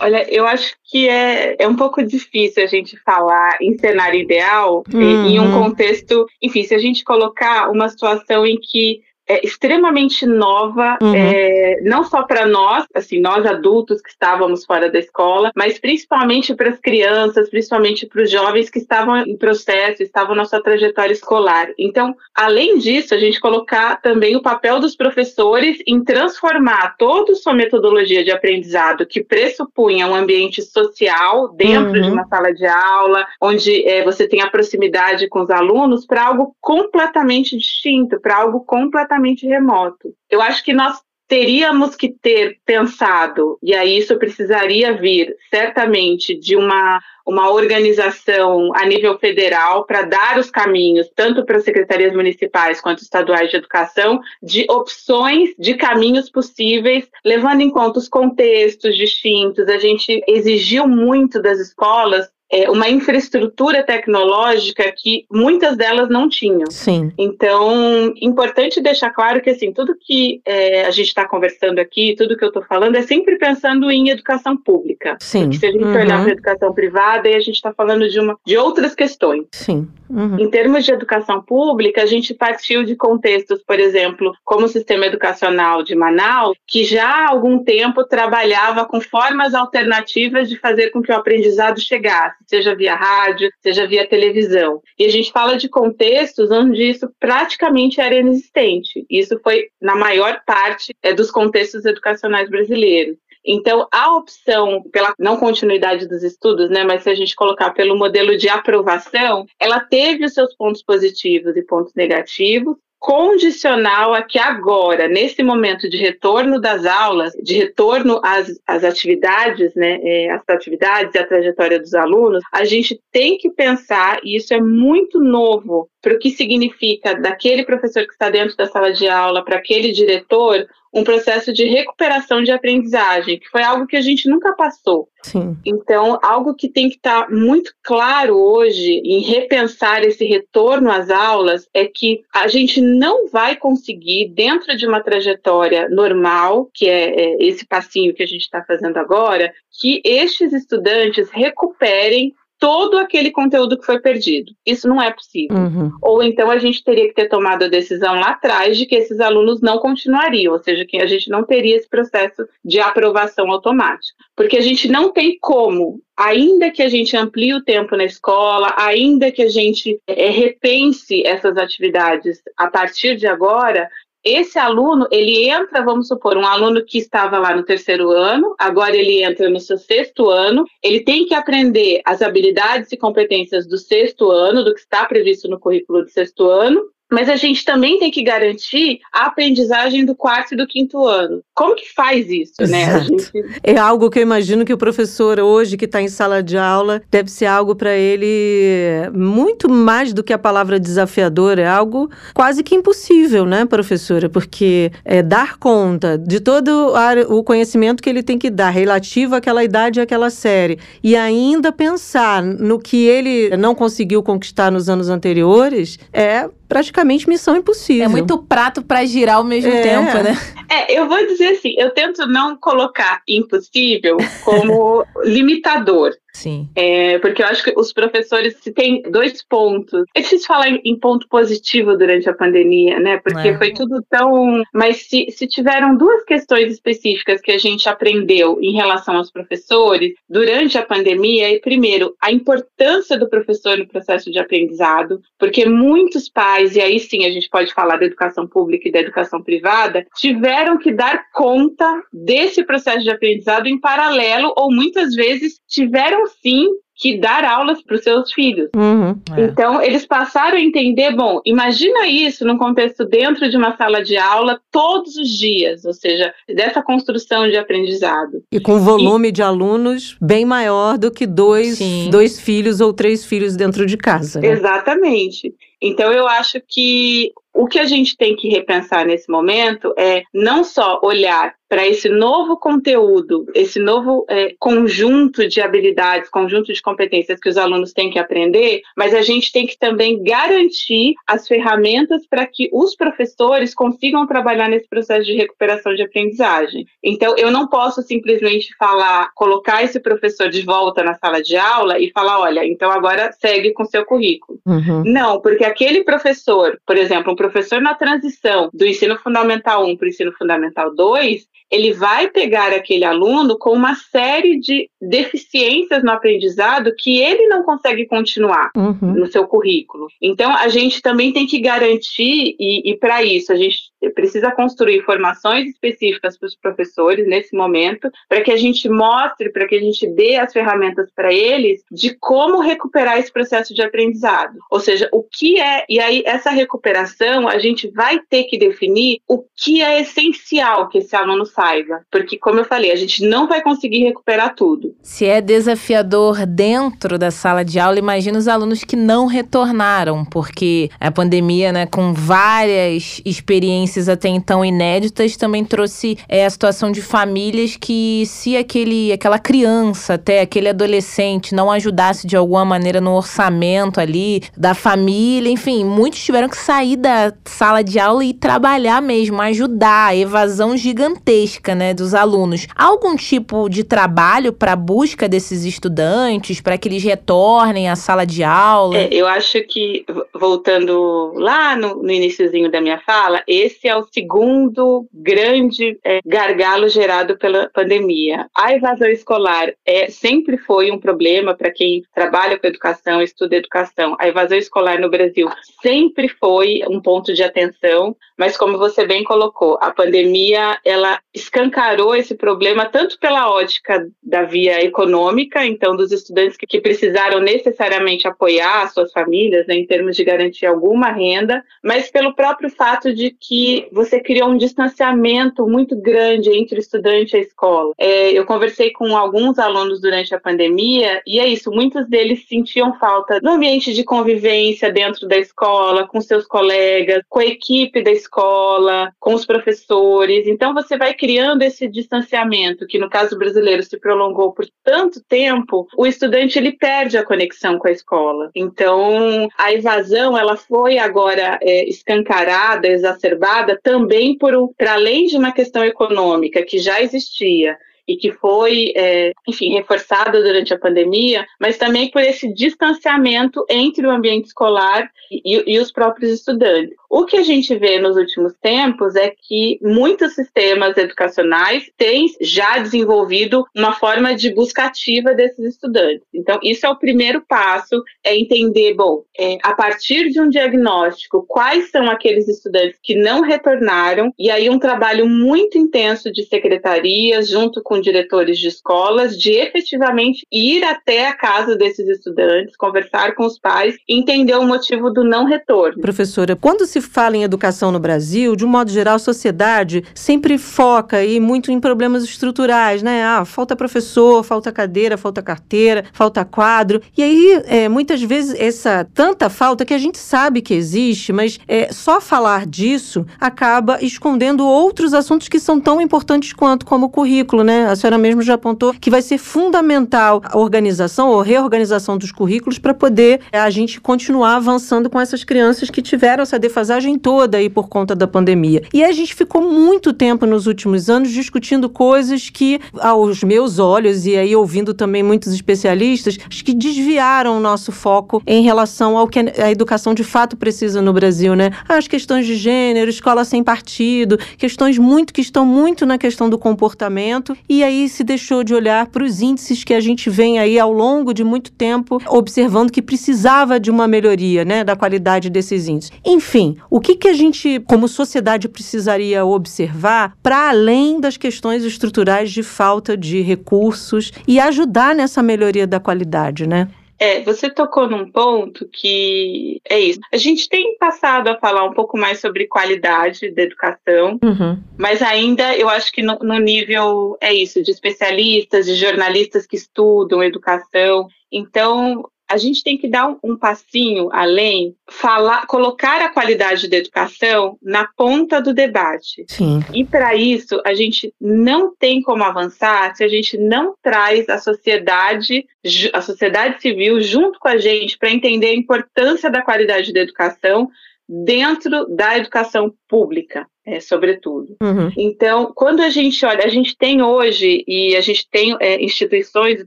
Olha, eu acho que é, é um pouco difícil a gente falar em cenário ideal uhum. em um contexto. Enfim, se a gente colocar uma situação em que é extremamente nova, uhum. é, não só para nós, assim, nós adultos que estávamos fora da escola, mas principalmente para as crianças, principalmente para os jovens que estavam em processo, estavam na sua trajetória escolar. Então, além disso, a gente colocar também o papel dos professores em transformar toda a sua metodologia de aprendizado que pressupunha um ambiente social dentro uhum. de uma sala de aula, onde é, você tem a proximidade com os alunos, para algo completamente distinto, para algo completamente completamente remoto. Eu acho que nós teríamos que ter pensado, e aí isso precisaria vir certamente de uma, uma organização a nível federal para dar os caminhos, tanto para as secretarias municipais quanto estaduais de educação, de opções de caminhos possíveis, levando em conta os contextos distintos. A gente exigiu muito das escolas é, uma infraestrutura tecnológica que muitas delas não tinham. Sim. Então, importante deixar claro que assim tudo que é, a gente está conversando aqui, tudo que eu estou falando é sempre pensando em educação pública. Sim. Porque se a gente uhum. olhar para educação privada, aí a gente está falando de uma de outras questões. Sim. Uhum. Em termos de educação pública, a gente partiu de contextos, por exemplo, como o sistema educacional de Manaus, que já há algum tempo trabalhava com formas alternativas de fazer com que o aprendizado chegasse seja via rádio, seja via televisão. E a gente fala de contextos onde isso praticamente era inexistente. Isso foi na maior parte é, dos contextos educacionais brasileiros. Então, a opção pela não continuidade dos estudos, né, mas se a gente colocar pelo modelo de aprovação, ela teve os seus pontos positivos e pontos negativos, condicional a que agora, nesse momento de retorno das aulas, de retorno às, às atividades, né, é, as atividades e a trajetória dos alunos, a gente tem que pensar, e isso é muito novo, para o que significa daquele professor que está dentro da sala de aula, para aquele diretor, um processo de recuperação de aprendizagem, que foi algo que a gente nunca passou. Sim. Então, algo que tem que estar tá muito claro hoje em repensar esse retorno às aulas é que a gente não vai conseguir, dentro de uma trajetória normal, que é, é esse passinho que a gente está fazendo agora, que estes estudantes recuperem todo aquele conteúdo que foi perdido. Isso não é possível. Uhum. Ou então a gente teria que ter tomado a decisão lá atrás de que esses alunos não continuariam, ou seja, que a gente não teria esse processo de aprovação automática. Porque a gente não tem como ainda que a gente amplie o tempo na escola, ainda que a gente é, repense essas atividades a partir de agora, esse aluno, ele entra, vamos supor, um aluno que estava lá no terceiro ano, agora ele entra no seu sexto ano, ele tem que aprender as habilidades e competências do sexto ano, do que está previsto no currículo do sexto ano, mas a gente também tem que garantir a aprendizagem do quarto e do quinto ano. Como que faz isso, né? Gente... É algo que eu imagino que o professor hoje que está em sala de aula deve ser algo para ele muito mais do que a palavra desafiador, é algo quase que impossível, né, professora? Porque é dar conta de todo o conhecimento que ele tem que dar relativo àquela idade e àquela série e ainda pensar no que ele não conseguiu conquistar nos anos anteriores é praticamente missão impossível. É muito prato para girar ao mesmo é. tempo, né? É, eu vou dizer assim, eu tento não colocar impossível como limitador. Sim. É, porque eu acho que os professores, se tem dois pontos. É difícil falar em, em ponto positivo durante a pandemia, né? Porque é. foi tudo tão. Mas se, se tiveram duas questões específicas que a gente aprendeu em relação aos professores durante a pandemia, e primeiro, a importância do professor no processo de aprendizado, porque muitos pais, e aí sim a gente pode falar da educação pública e da educação privada, tiveram que dar conta desse processo de aprendizado em paralelo, ou muitas vezes tiveram sim que dar aulas para os seus filhos. Uhum, é. Então, eles passaram a entender, bom, imagina isso num contexto dentro de uma sala de aula todos os dias, ou seja, dessa construção de aprendizado. E com volume e... de alunos bem maior do que dois, dois filhos ou três filhos dentro de casa. Né? Exatamente. Então, eu acho que o que a gente tem que repensar nesse momento é não só olhar para esse novo conteúdo, esse novo é, conjunto de habilidades, conjunto de competências que os alunos têm que aprender, mas a gente tem que também garantir as ferramentas para que os professores consigam trabalhar nesse processo de recuperação de aprendizagem. Então, eu não posso simplesmente falar, colocar esse professor de volta na sala de aula e falar, olha, então agora segue com seu currículo. Uhum. Não, porque aquele professor, por exemplo, um professor na transição do ensino fundamental 1 para o ensino fundamental 2, ele vai pegar aquele aluno com uma série de deficiências no aprendizado que ele não consegue continuar uhum. no seu currículo. Então, a gente também tem que garantir, e, e para isso, a gente precisa construir formações específicas para os professores nesse momento, para que a gente mostre, para que a gente dê as ferramentas para eles de como recuperar esse processo de aprendizado. Ou seja, o que é, e aí essa recuperação, a gente vai ter que definir o que é essencial que esse aluno saiba, porque como eu falei, a gente não vai conseguir recuperar tudo. Se é desafiador dentro da sala de aula, imagina os alunos que não retornaram, porque a pandemia, né, com várias experiências até então inéditas, também trouxe é, a situação de famílias que se aquele aquela criança, até aquele adolescente não ajudasse de alguma maneira no orçamento ali da família, enfim, muitos tiveram que sair da sala de aula e trabalhar mesmo, ajudar, evasão gigantesca gigantesca, né, dos alunos. Há algum tipo de trabalho para busca desses estudantes, para que eles retornem à sala de aula? É, eu acho que, voltando lá no, no iníciozinho da minha fala, esse é o segundo grande é, gargalo gerado pela pandemia. A evasão escolar é, sempre foi um problema para quem trabalha com educação, estuda educação. A evasão escolar no Brasil sempre foi um ponto de atenção, mas como você bem colocou, a pandemia ela escancarou esse problema tanto pela ótica da via econômica, então dos estudantes que, precisaram necessariamente apoiar suas famílias né, em termos de garantir alguma renda, mas pelo próprio fato de que você criou um distanciamento muito grande entre o estudante e a escola. É, eu conversei com alguns alunos durante a pandemia e é isso, muitos deles sentiam falta do ambiente de convivência dentro da escola, com seus colegas, com a equipe da escola, com os professores. Então você vai criando esse distanciamento, que no caso brasileiro se prolongou por tanto tempo, o estudante ele perde a conexão com a escola. Então, a evasão ela foi agora é, escancarada, exacerbada também por para além de uma questão econômica que já existia e que foi, é, enfim, reforçada durante a pandemia, mas também por esse distanciamento entre o ambiente escolar e, e os próprios estudantes. O que a gente vê nos últimos tempos é que muitos sistemas educacionais têm já desenvolvido uma forma de busca ativa desses estudantes. Então, isso é o primeiro passo, é entender, bom, é, a partir de um diagnóstico, quais são aqueles estudantes que não retornaram, e aí um trabalho muito intenso de secretarias, junto com com diretores de escolas de efetivamente ir até a casa desses estudantes, conversar com os pais e entender o motivo do não retorno. Professora, quando se fala em educação no Brasil, de um modo geral, a sociedade sempre foca aí muito em problemas estruturais, né? Ah, falta professor, falta cadeira, falta carteira, falta quadro. E aí, é, muitas vezes, essa tanta falta que a gente sabe que existe, mas é, só falar disso acaba escondendo outros assuntos que são tão importantes quanto, como o currículo, né? A senhora mesmo já apontou que vai ser fundamental a organização ou reorganização dos currículos para poder é, a gente continuar avançando com essas crianças que tiveram essa defasagem toda aí por conta da pandemia. E a gente ficou muito tempo nos últimos anos discutindo coisas que, aos meus olhos, e aí ouvindo também muitos especialistas, acho que desviaram o nosso foco em relação ao que a educação de fato precisa no Brasil, né? As questões de gênero, escola sem partido, questões muito que estão muito na questão do comportamento, e aí se deixou de olhar para os índices que a gente vem aí ao longo de muito tempo observando que precisava de uma melhoria, né, da qualidade desses índices. Enfim, o que que a gente, como sociedade, precisaria observar para além das questões estruturais de falta de recursos e ajudar nessa melhoria da qualidade, né? É, você tocou num ponto que é isso. A gente tem passado a falar um pouco mais sobre qualidade da educação, uhum. mas ainda eu acho que no, no nível é isso, de especialistas, de jornalistas que estudam educação. Então, a gente tem que dar um, um, passinho além, falar, colocar a qualidade da educação na ponta do debate. Sim. E para isso, a gente não tem como avançar se a gente não traz a sociedade, a sociedade civil junto com a gente para entender a importância da qualidade da educação dentro da educação pública é, sobretudo. Uhum. Então, quando a gente olha, a gente tem hoje, e a gente tem é, instituições do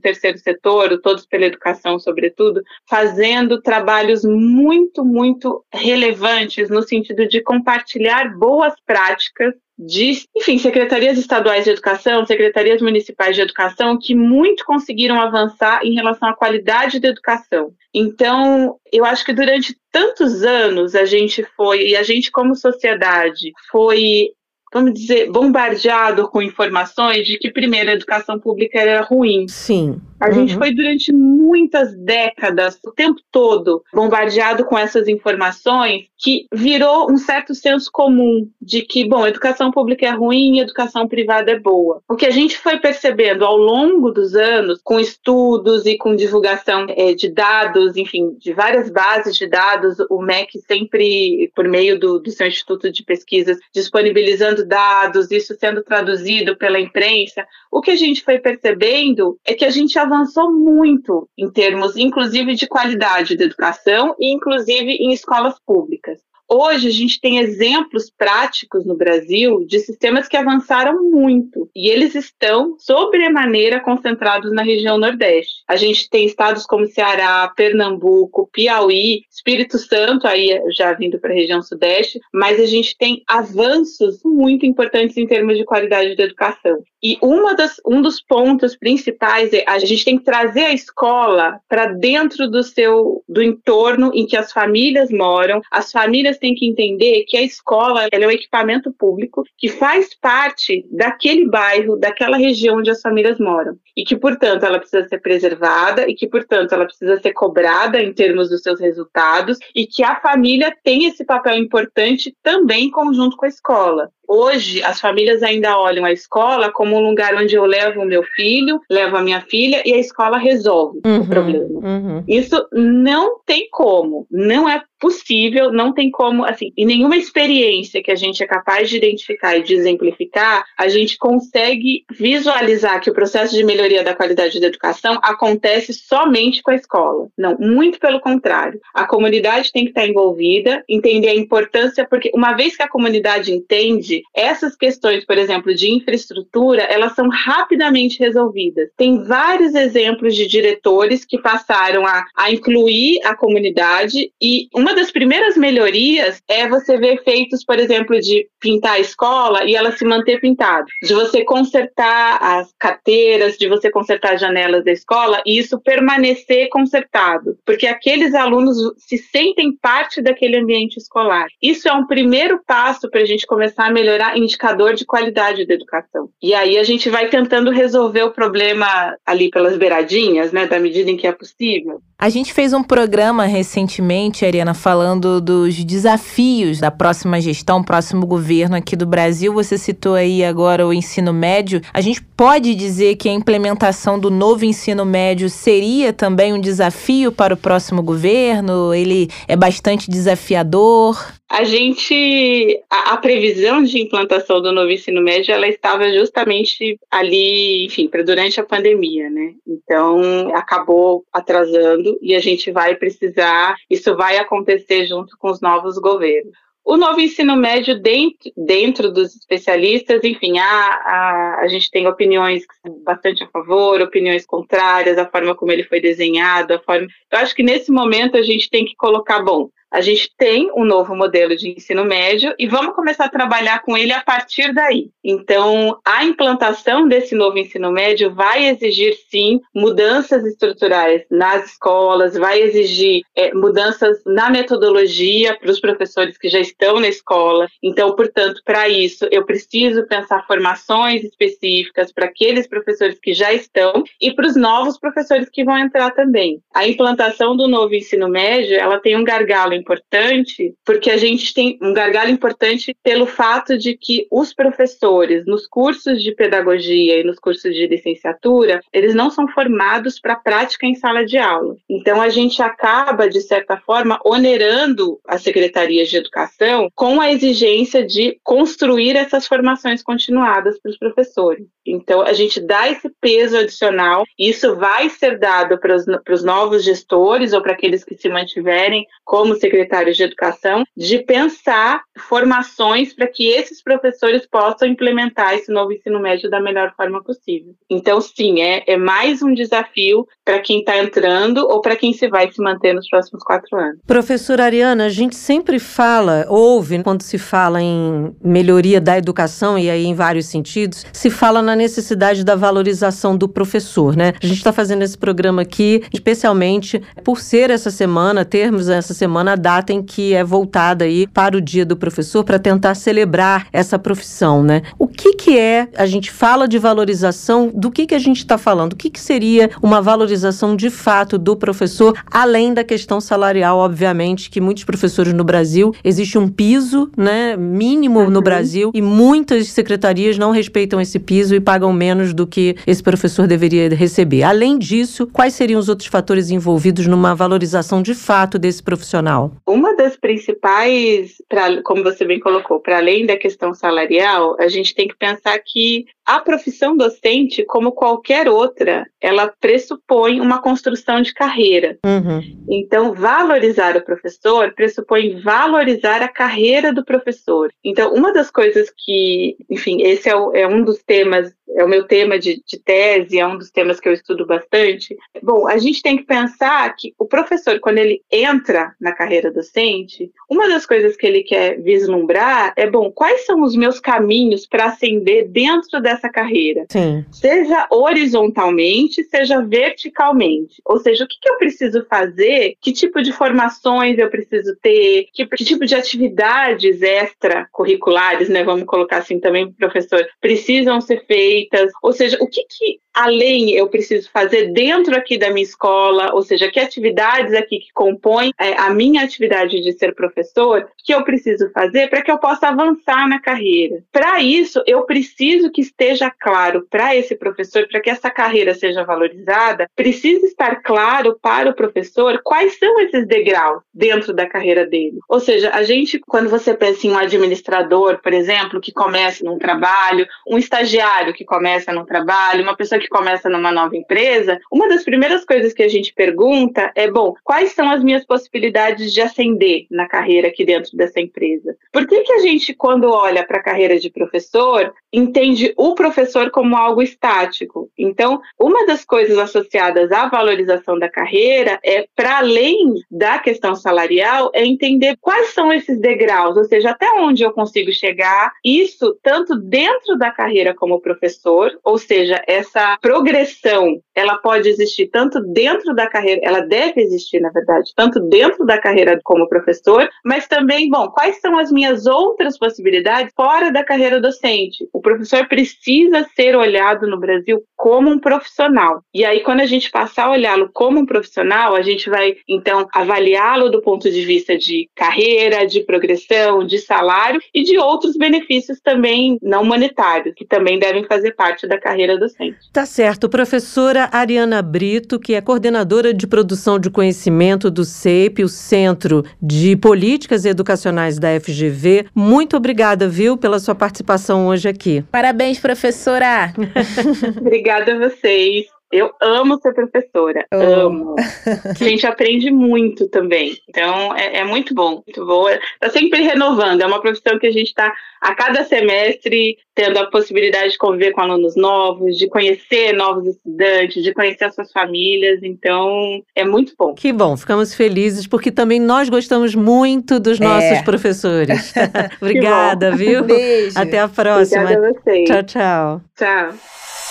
terceiro setor, todos pela educação, sobretudo, fazendo trabalhos muito, muito relevantes no sentido de compartilhar boas práticas de, enfim, secretarias estaduais de educação, secretarias municipais de educação, que muito conseguiram avançar em relação à qualidade da educação. Então, eu acho que durante tantos anos a gente foi, e a gente como sociedade, foi vamos dizer, bombardeado com informações de que, primeiro, a educação pública era ruim. Sim. A uhum. gente foi durante muitas décadas, o tempo todo, bombardeado com essas informações que virou um certo senso comum de que, bom, educação pública é ruim e educação privada é boa. O que a gente foi percebendo ao longo dos anos, com estudos e com divulgação é, de dados, enfim, de várias bases de dados, o MEC sempre, por meio do, do seu Instituto de Pesquisas, disponibilizando dados, isso sendo traduzido pela imprensa, o que a gente foi percebendo é que a gente avançou muito em termos, inclusive, de qualidade da educação e, inclusive, em escolas públicas. Hoje a gente tem exemplos práticos no Brasil de sistemas que avançaram muito e eles estão sobremaneira concentrados na região Nordeste. A gente tem estados como Ceará, Pernambuco, Piauí, Espírito Santo, aí já vindo para a região Sudeste, mas a gente tem avanços muito importantes em termos de qualidade da educação. E uma das, um dos pontos principais é a gente tem que trazer a escola para dentro do seu do entorno em que as famílias moram. As famílias têm que entender que a escola é um equipamento público que faz parte daquele bairro, daquela região onde as famílias moram. E que, portanto, ela precisa ser preservada e que, portanto, ela precisa ser cobrada em termos dos seus resultados e que a família tem esse papel importante também em conjunto com a escola. Hoje, as famílias ainda olham a escola como um lugar onde eu levo o meu filho, levo a minha filha e a escola resolve uhum, o problema. Uhum. Isso não tem como, não é possível, não tem como, assim, em nenhuma experiência que a gente é capaz de identificar e de exemplificar, a gente consegue visualizar que o processo de melhoria da qualidade da educação acontece somente com a escola. Não, muito pelo contrário. A comunidade tem que estar envolvida, entender a importância, porque uma vez que a comunidade entende, essas questões, por exemplo, de infraestrutura, elas são rapidamente resolvidas. Tem vários exemplos de diretores que passaram a, a incluir a comunidade e uma das primeiras melhorias é você ver feitos, por exemplo, de pintar a escola e ela se manter pintada, de você consertar as carteiras, de você consertar as janelas da escola e isso permanecer consertado, porque aqueles alunos se sentem parte daquele ambiente escolar. Isso é um primeiro passo para a gente começar a melhorar melhorar indicador de qualidade da educação. E aí a gente vai tentando resolver o problema ali pelas beiradinhas, né, da medida em que é possível. A gente fez um programa recentemente, Ariana, falando dos desafios da próxima gestão, próximo governo aqui do Brasil. Você citou aí agora o ensino médio. A gente pode dizer que a implementação do novo ensino médio seria também um desafio para o próximo governo? Ele é bastante desafiador? A gente, a, a, previsão de implantação do novo ensino médio, ela estava justamente ali, enfim, durante a pandemia, né? Então, acabou atrasando e a gente vai precisar, isso vai acontecer junto com os novos governos. O novo ensino médio, dentro, dentro dos especialistas, enfim, a, a, a gente tem opiniões bastante a favor, opiniões contrárias, a forma como ele foi desenhado, a forma. Eu acho que nesse momento a gente tem que colocar, bom, a gente tem um novo modelo de ensino médio e vamos começar a trabalhar com ele a partir daí. Então, a implantação desse novo ensino médio vai exigir, sim, mudanças estruturais nas escolas, vai exigir é, mudanças na metodologia para os professores que já estão na escola. Então, portanto, para isso, eu preciso pensar formações específicas para aqueles professores que já estão e para os novos professores que vão entrar também. A implantação do novo ensino médio, ela tem um gargalo importante, porque a gente tem um gargalo importante pelo fato de que os professores, nos cursos de pedagogia e nos cursos de licenciatura, eles não são formados para prática em sala de aula. Então, a gente acaba, de certa forma, onerando as secretarias de educação com a exigência de construir essas formações continuadas para os professores. Então, a gente dá esse peso adicional, e isso vai ser dado para os, novos gestores ou para aqueles que se mantiverem como secretários de educação, de pensar formações para que esses professores possam implementar esse novo ensino médio da melhor forma possível. Então, sim, é, é mais um desafio para quem está entrando ou para quem se vai se manter nos próximos quatro anos. Professora Ariana, a gente sempre fala, ouve, quando se fala em melhoria da educação, e aí em vários sentidos, se fala na necessidade da valorização do professor, né? A gente está fazendo esse programa aqui, especialmente por ser essa semana, termos essa semana a data em que é voltada aí para o Dia do Professor, para tentar celebrar essa profissão, né? O que que é, a gente fala de valorização, do que que a gente está falando? O que que seria uma valorização de fato do professor, além da questão salarial, obviamente, que muitos professores no Brasil, existe um piso, né, mínimo uhum. no Brasil, e muitas secretarias não respeitam esse piso e pagam menos do que esse professor deveria receber. Além disso, quais seriam os outros fatores envolvidos numa valorização de fato desse profissional? Uma das principais, pra, como você bem colocou, para além da questão salarial, a gente tem que pensar que a profissão docente, como qualquer outra, ela pressupõe uma construção de carreira. Uhum. Então, valorizar o professor pressupõe valorizar a carreira do professor. Então, uma das coisas que, enfim, esse é, o, é um dos temas é o meu tema de, de, tese, é um dos temas que eu estudo bastante. Bom, a gente tem que pensar que o professor, quando ele entra na carreira docente, uma das coisas que ele quer vislumbrar é, bom, quais são os meus caminhos para ascender dentro dessa carreira? Sim. Seja horizontalmente, seja verticalmente. Ou seja, o que, que eu preciso fazer, que tipo de formações eu preciso ter, que, que tipo de atividades extracurriculares, né, vamos colocar assim também, professor, precisam ser feitas feitas, ou seja, o que, que além eu preciso fazer dentro aqui da minha escola, ou seja, que atividades aqui que compõem é, a minha atividade de ser professor, que eu preciso fazer para que eu possa avançar na carreira. Para isso, eu preciso que esteja claro para esse professor, para que essa carreira seja valorizada, precisa estar claro para o professor quais são esses degraus dentro da carreira dele. Ou seja, a gente, quando você pensa em um administrador, por exemplo, que começa num trabalho, um estagiário que começa num trabalho, uma pessoa que começa numa nova empresa, uma das primeiras coisas que a gente pergunta é: bom, quais são as minhas possibilidades de ascender na carreira aqui dentro dessa empresa? Por que, que a gente, quando olha para a carreira de professor, entende o professor como algo estático? Então, uma das coisas associadas à valorização da carreira é, para além da questão salarial, é entender quais são esses degraus, ou seja, até onde eu consigo chegar, isso tanto dentro da carreira como professor, ou seja, essa progressão ela pode existir tanto dentro da carreira, ela deve existir, na verdade, tanto dentro da carreira como professor, mas também, bom, quais são as minhas outras possibilidades fora da carreira docente? O professor precisa ser olhado no Brasil como um profissional. E aí, quando a gente passar a olhá-lo como um profissional, a gente vai, então, avaliá-lo do ponto de vista de carreira, de progressão, de salário e de outros benefícios também não monetários, que também devem fazer parte da carreira docente. Tá certo. Professora Ariana Brito, que é coordenadora de produção de conhecimento do CEIP, o Centro de Políticas Educacionais da FGV. Muito obrigada, viu, pela sua participação hoje aqui. Parabéns, professora! Obrigada a vocês. Eu amo ser professora, oh. amo. A gente aprende muito também. Então é, é, muito bom, muito boa. Tá sempre renovando. É uma profissão que a gente está a cada semestre tendo a possibilidade de conviver com alunos novos, de conhecer novos estudantes, de conhecer as suas famílias. Então é muito bom. Que bom, ficamos felizes porque também nós gostamos muito dos nossos é. professores. Obrigada, viu? Beijo. Até a próxima. Obrigada a vocês. Tchau, tchau. Tchau.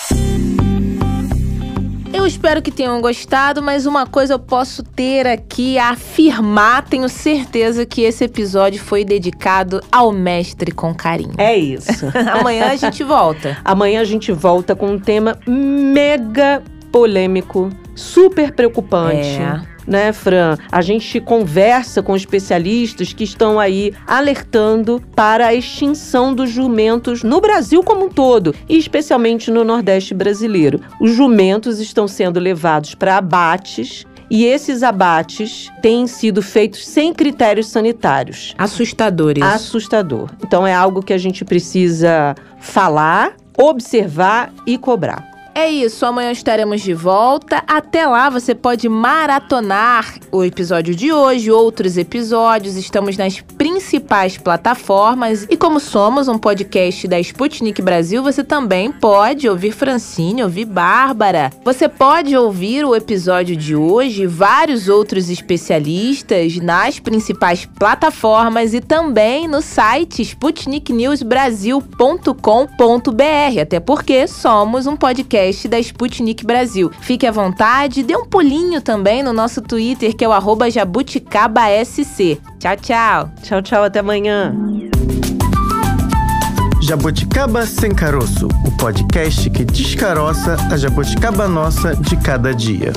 Eu espero que tenham gostado, mas uma coisa eu posso ter aqui a afirmar, tenho certeza que esse episódio foi dedicado ao mestre com carinho. É isso. Amanhã a gente volta. Amanhã a gente volta com um tema mega polêmico, super preocupante. É né, Fran? A gente conversa com especialistas que estão aí alertando para a extinção dos jumentos no Brasil como um todo, e especialmente no Nordeste brasileiro. Os jumentos estão sendo levados para abates e esses abates têm sido feitos sem critérios sanitários. Assustadores. Assustador. Então é algo que a gente precisa falar, observar e cobrar. É isso, amanhã estaremos de volta. Até lá você pode maratonar o episódio de hoje, outros episódios. Estamos nas principais plataformas e como somos um podcast da Sputnik Brasil, você também pode ouvir Francine, ouvir Bárbara. Você pode ouvir o episódio de hoje vários outros especialistas nas principais plataformas e também no site sputniknewsbrasil.com.br, até porque somos um podcast podcast da Sputnik Brasil. Fique à vontade, dê um pulinho também no nosso Twitter, que é o jabuticabasc. Tchau, tchau. Tchau, tchau, até amanhã. Jabuticaba Sem Caroço, o podcast que descaroça a jabuticaba nossa de cada dia.